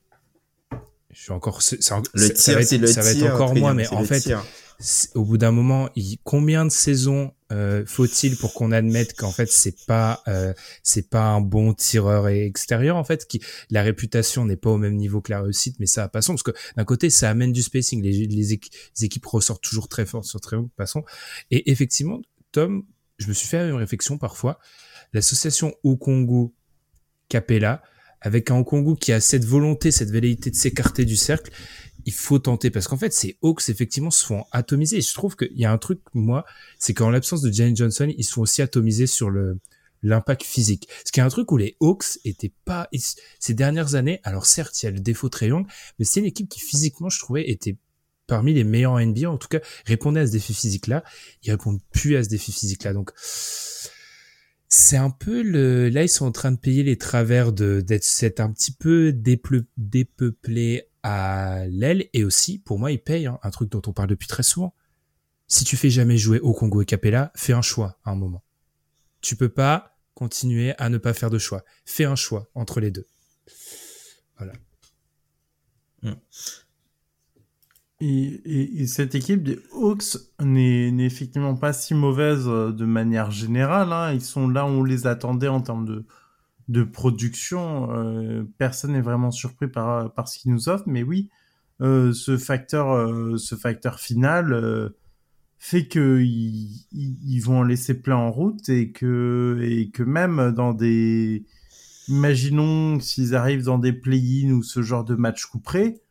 je suis encore. c'est- c'est- Le ça- va c'est être, le ça va être tir, encore Trae moi, mais c'est en fait, tir. c'est- au bout d'un moment, il- combien de saisons euh, faut-il pour qu'on admette qu'en fait c'est pas euh, c'est pas un bon tireur extérieur en fait qui la réputation n'est pas au même niveau que la réussite mais ça passons parce que d'un côté ça amène du spacing les, les, équ- les équipes ressortent toujours très fort sur très passons et effectivement Tom je me suis fait même réflexion parfois. L'association Okongo Capella avec un Okongo qui a cette volonté cette velléité de s'écarter du cercle il faut tenter. Parce qu'en fait ces Hawks effectivement se font atomiser. Et je trouve qu'il y a un truc moi c'est qu'en l'absence de Jalen Johnson ils se font aussi atomiser sur l'impact physique. Ce qui est un truc où les Hawks étaient pas ces dernières années alors certes il y a le défaut très Young mais c'est une équipe qui physiquement je trouvais était parmi les meilleurs en NBA en tout cas répondait à ce défi physique là ils répondent plus à ce défi physique là donc c'est un peu le là ils sont en train de payer les travers de d'être c'est un petit peu dépeuplé à l'aile. Et aussi pour moi ils payent hein, un truc dont on parle depuis très souvent. Si tu fais jamais jouer au Congo et Capella fais un choix à un moment. Tu peux pas continuer à ne pas faire de choix. Fais un choix entre les deux Et, et- et cette équipe des Hawks n'est effectivement pas si mauvaise euh, de manière générale. hein. Ils sont là où on les attendait en termes de, de production. Euh, personne n'est vraiment surpris par, par ce qu'ils nous offrent. Mais oui, euh, ce, facteur, euh, ce facteur final euh, fait qu'ils ils, ils vont en laisser plein en route et que, et que même dans des... Imaginons s'ils arrivent dans des play-in ou ce genre de match couperé,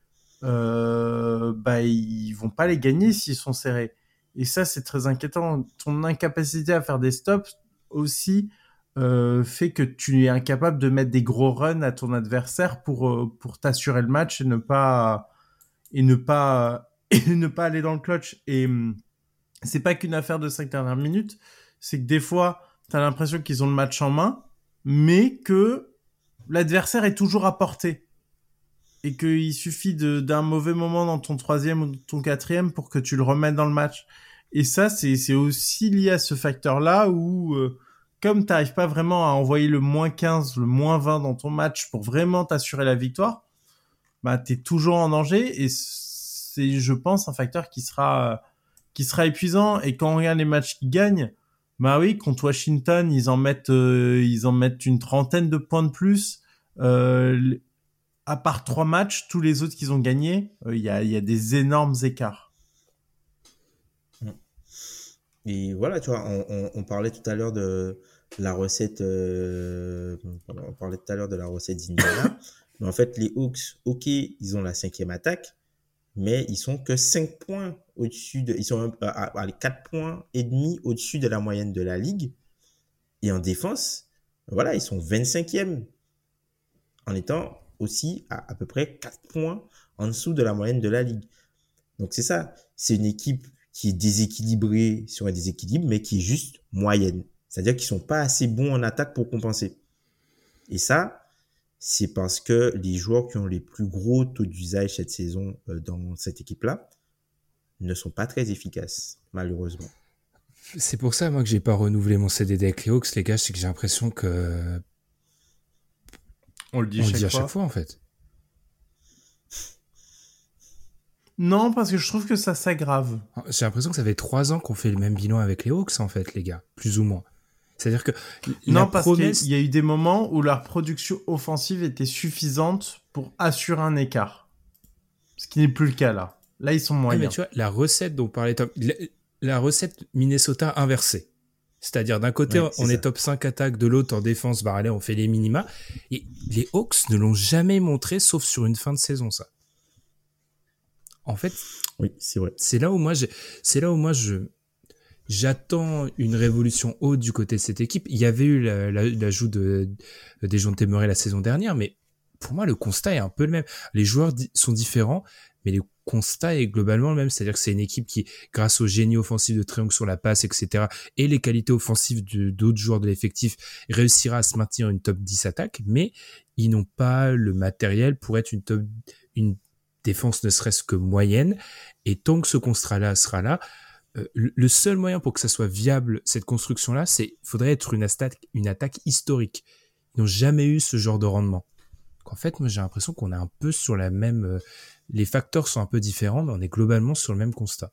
euh, bah ils vont pas les gagner s'ils sont serrés. Et ça, c'est très inquiétant. Ton incapacité à faire des stops aussi euh, fait que tu es incapable de mettre des gros runs à ton adversaire pour euh, pour t'assurer le match et ne pas et ne pas et ne pas aller dans le clutch. Et hum, c'est pas qu'une affaire de cinq dernières minutes, c'est que des fois, tu as l'impression qu'ils ont le match en main, mais que l'adversaire est toujours à portée et qu'il suffit d'un mauvais moment dans ton troisième ou ton quatrième pour que tu le remettes dans le match. Et ça, c'est aussi lié à ce facteur-là où, euh, comme tu n'arrives pas vraiment à envoyer le moins 15, le moins 20 dans ton match pour vraiment t'assurer la victoire, bah, tu es toujours en danger et c'est, je pense, un facteur qui sera, euh, qui sera épuisant. Et quand on regarde les matchs qui gagnent, bah oui, contre Washington, ils en mettent, euh, ils en mettent une trentaine de points de plus. Euh, à part trois matchs, tous les autres qu'ils ont gagnés, euh, il y, a, il y a des énormes écarts. Et voilà, tu vois, on, on- on parlait tout à l'heure de la recette, euh, on parlait tout à l'heure de la recette d'Indiana. mais en fait, les Hawks, ok, ils ont la cinquième attaque, mais ils sont que 5 points au-dessus de, ils sont à, à, à 4 points et demi au-dessus de la moyenne de la ligue. Et en défense, voilà, ils sont 25e en étant aussi à à peu près 4 points en dessous de la moyenne de la ligue. Donc c'est ça, c'est une équipe qui est déséquilibrée sur un déséquilibre, mais qui est juste moyenne. C'est-à-dire qu'ils sont pas assez bons en attaque pour compenser. Et ça, c'est parce que les joueurs qui ont les plus gros taux d'usage cette saison euh, dans cette équipe-là ne sont pas très efficaces, malheureusement. c'est pour ça moi que j'ai pas renouvelé mon CDD avec les Hawks les gars c'est que j'ai l'impression que On le dit, on chaque, dit à fois. chaque fois en fait Non, parce que je trouve que ça s'aggrave. J'ai l'impression que ça fait trois ans qu'on fait le même bilan avec les Hawks, en fait, les gars, plus ou moins. C'est-à-dire que Non, parce promesse, qu'il y a eu des moments où leur production offensive était suffisante pour assurer un écart. Ce qui n'est plus le cas là. Là, ils sont mais moyens. tu vois, la recette dont parlait Tom, la, la recette Minnesota inversée. C'est-à-dire, d'un côté, Ouais, on ça. est top 5 attaque, de l'autre, en défense, bah, allez, on fait les minima. Et les Hawks ne l'ont jamais montré, sauf sur une fin de saison, ça. En fait, Oui, c'est vrai. c'est là où moi, c'est là où moi, je, j'attends une révolution haute du côté de cette équipe. Il y avait eu la- la- l'ajout de, des gens de la saison dernière, mais pour moi, le constat est un peu le même. Les joueurs di- sont différents, mais le constat est globalement le même. C'est-à-dire que c'est une équipe qui, grâce au génie offensif de Triangle sur la passe, etc., et les qualités offensives d'autres joueurs de l'effectif, réussira à se maintenir une top 10 attaque, mais ils n'ont pas le matériel pour être une défense ne serait-ce que moyenne. Et tant que ce constat-là sera là, euh, le seul moyen pour que ça soit viable, cette construction-là, c'est faudrait être une attaque, une attaque historique. Ils n'ont jamais eu ce genre de rendement. en fait, moi, j'ai l'impression qu'on est un peu sur la même. Euh, les facteurs sont un peu différents, mais on est globalement sur le même constat.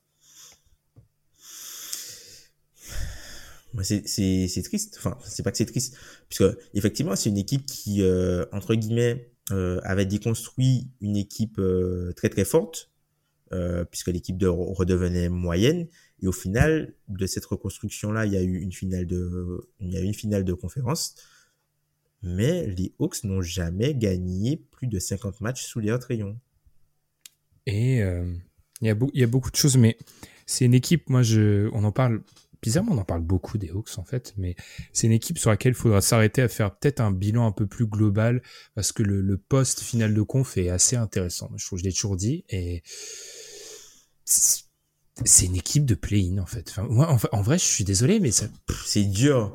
C'est triste. Enfin, c'est pas que c'est triste, puisque effectivement, c'est une équipe qui, euh, entre guillemets, avait déconstruit une équipe très très forte, puisque l'équipe de redevenait moyenne et au final, de cette reconstruction-là, il y a eu une finale de, il y a eu une finale de conférence. Mais les Hawks n'ont jamais gagné plus de 50 matchs sous les rayons. Et euh, il, y a il y a beaucoup de choses, mais c'est une équipe, moi, je, on en parle, bizarrement, on en parle beaucoup des Hawks, en fait, mais c'est une équipe sur laquelle il faudra s'arrêter à faire peut-être un bilan un peu plus global, parce que le, le post final de conf est assez intéressant. Je trouve, je l'ai toujours dit, et c'est une équipe de play-in en fait. Enfin, moi, en, vrai, je suis désolé, mais ça. C'est dur.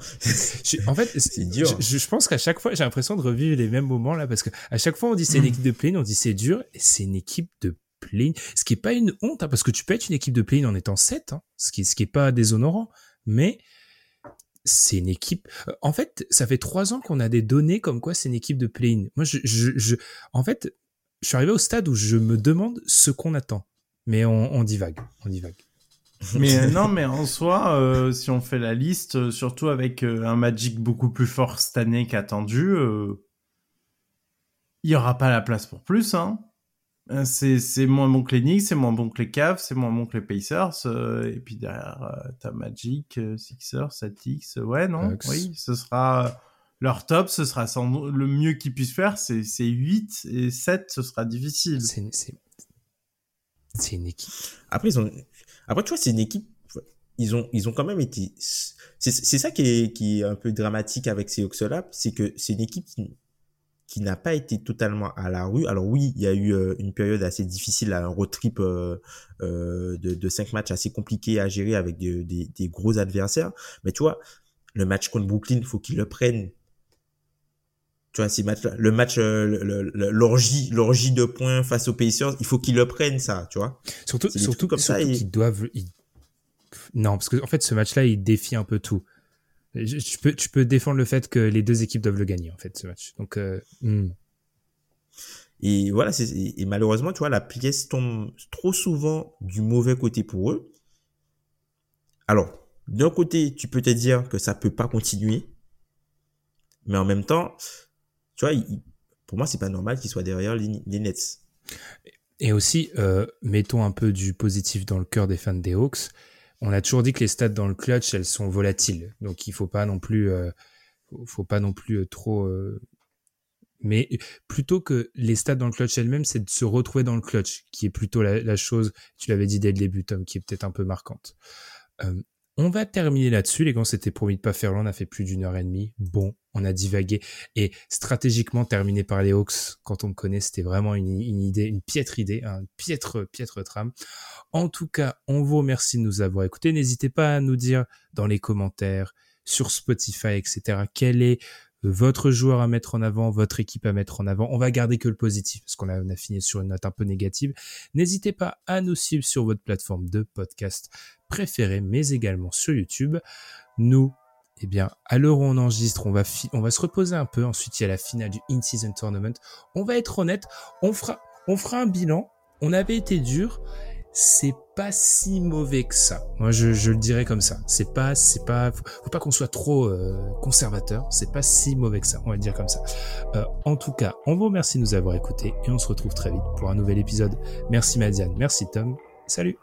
en fait, c'est dur. Je, je pense qu'à chaque fois, j'ai l'impression de revivre les mêmes moments là, parce que à chaque fois, on dit c'est une mm. équipe de play-in, on dit c'est dur, et c'est une équipe de play-in. Ce qui est pas une honte, hein, parce que tu peux être une équipe de play-in en étant 7, hein, ce qui, ce qui est pas déshonorant, mais c'est une équipe. Euh, en fait, ça fait trois ans qu'on a des données comme quoi c'est une équipe de play-in. Moi, je, je, je, en fait, je suis arrivé au stade où je me demande ce qu'on attend mais on, on divague, on divague. mais euh, non, mais en soi, euh, si on fait la liste, euh, surtout avec un Magic beaucoup plus fort cette année qu'attendu, il y aura pas la place pour plus. Hein. C'est moins bon que les Knicks, c'est moins bon que les Cavs, c'est moins bon que les Pacers. et puis derrière, t'as Magic, Sixers, Celtics. Ouais, non Oui, ce sera leur top, ce sera sans... le mieux qu'ils puissent faire, c'est 8 et 7, ce sera difficile. C'est c'est une équipe. Après, ils ont, après, tu vois, c'est une équipe, ils ont, ils ont quand même été, c'est, c'est ça qui est, qui est un peu dramatique avec ces Hawks-là, c'est que c'est une équipe qui, qui n'a pas été totalement à la rue. Alors oui, il y a eu euh, une période assez difficile, un road trip euh, euh, de, de cinq matchs assez compliqué à gérer avec des, des, des gros adversaires. Mais tu vois, le match contre Brooklyn, faut qu'ils le prennent tu vois, ces matchs le match, l'orgie, l'orgie de points face aux Pacers, il faut qu'ils le prennent, ça, tu vois. Surtout, surtout comme ça. Ils doivent, non, parce que, en fait, ce match-là, il défie un peu tout. Tu peux, tu peux défendre le fait que les deux équipes doivent le gagner, en fait, ce match. Donc, euh, hmm. Et voilà, et malheureusement, tu vois, la pièce tombe trop souvent du mauvais côté pour eux. Alors, d'un côté, tu peux te dire que ça peut pas continuer, mais en même temps, tu vois, pour moi, c'est pas normal qu'il soit derrière les, Nets. Et aussi, euh, mettons un peu du positif dans le cœur des fans des Hawks. On a toujours dit que les stats dans le clutch, elles sont volatiles. Donc, il faut pas non plus, euh, faut pas non plus euh, trop. mais plutôt que les stats dans le clutch elles-mêmes, c'est de se retrouver dans le clutch, qui est plutôt la, la chose, tu l'avais dit dès le début, Tom, qui est peut-être un peu marquante. On va terminer là-dessus, les gars. C'était promis de pas faire long. On a fait plus d'une heure et demie. Bon, on a divagué. Et stratégiquement, terminé par les Hawks, quand on me connaît, c'était vraiment une, idée, une piètre idée, un piètre, piètre trame. En tout cas, on vous remercie de nous avoir écoutés. N'hésitez pas à nous dire dans les commentaires, sur Spotify, etc., quel est votre joueur à mettre en avant, votre équipe à mettre en avant. On va garder que le positif parce qu'on a, fini sur une note un peu négative. N'hésitez pas à nous suivre sur votre plateforme de podcast préférée, mais également sur YouTube. Nous, eh bien, à l'heure on enregistre, on va, on va se reposer un peu. Ensuite, il y a la finale du In-Season Tournament. On va être honnête, on fera, on fera un bilan. On avait été dur c'est pas si mauvais que ça. Moi, je, le dirais comme ça. C'est pas, c'est pas, faut, pas qu'on soit trop euh, conservateur. C'est pas si mauvais que ça. On va le dire comme ça. Euh, en tout cas, on vous remercie de nous avoir écoutés et on se retrouve très vite pour un nouvel épisode. Merci Madiane, merci Tom. Salut.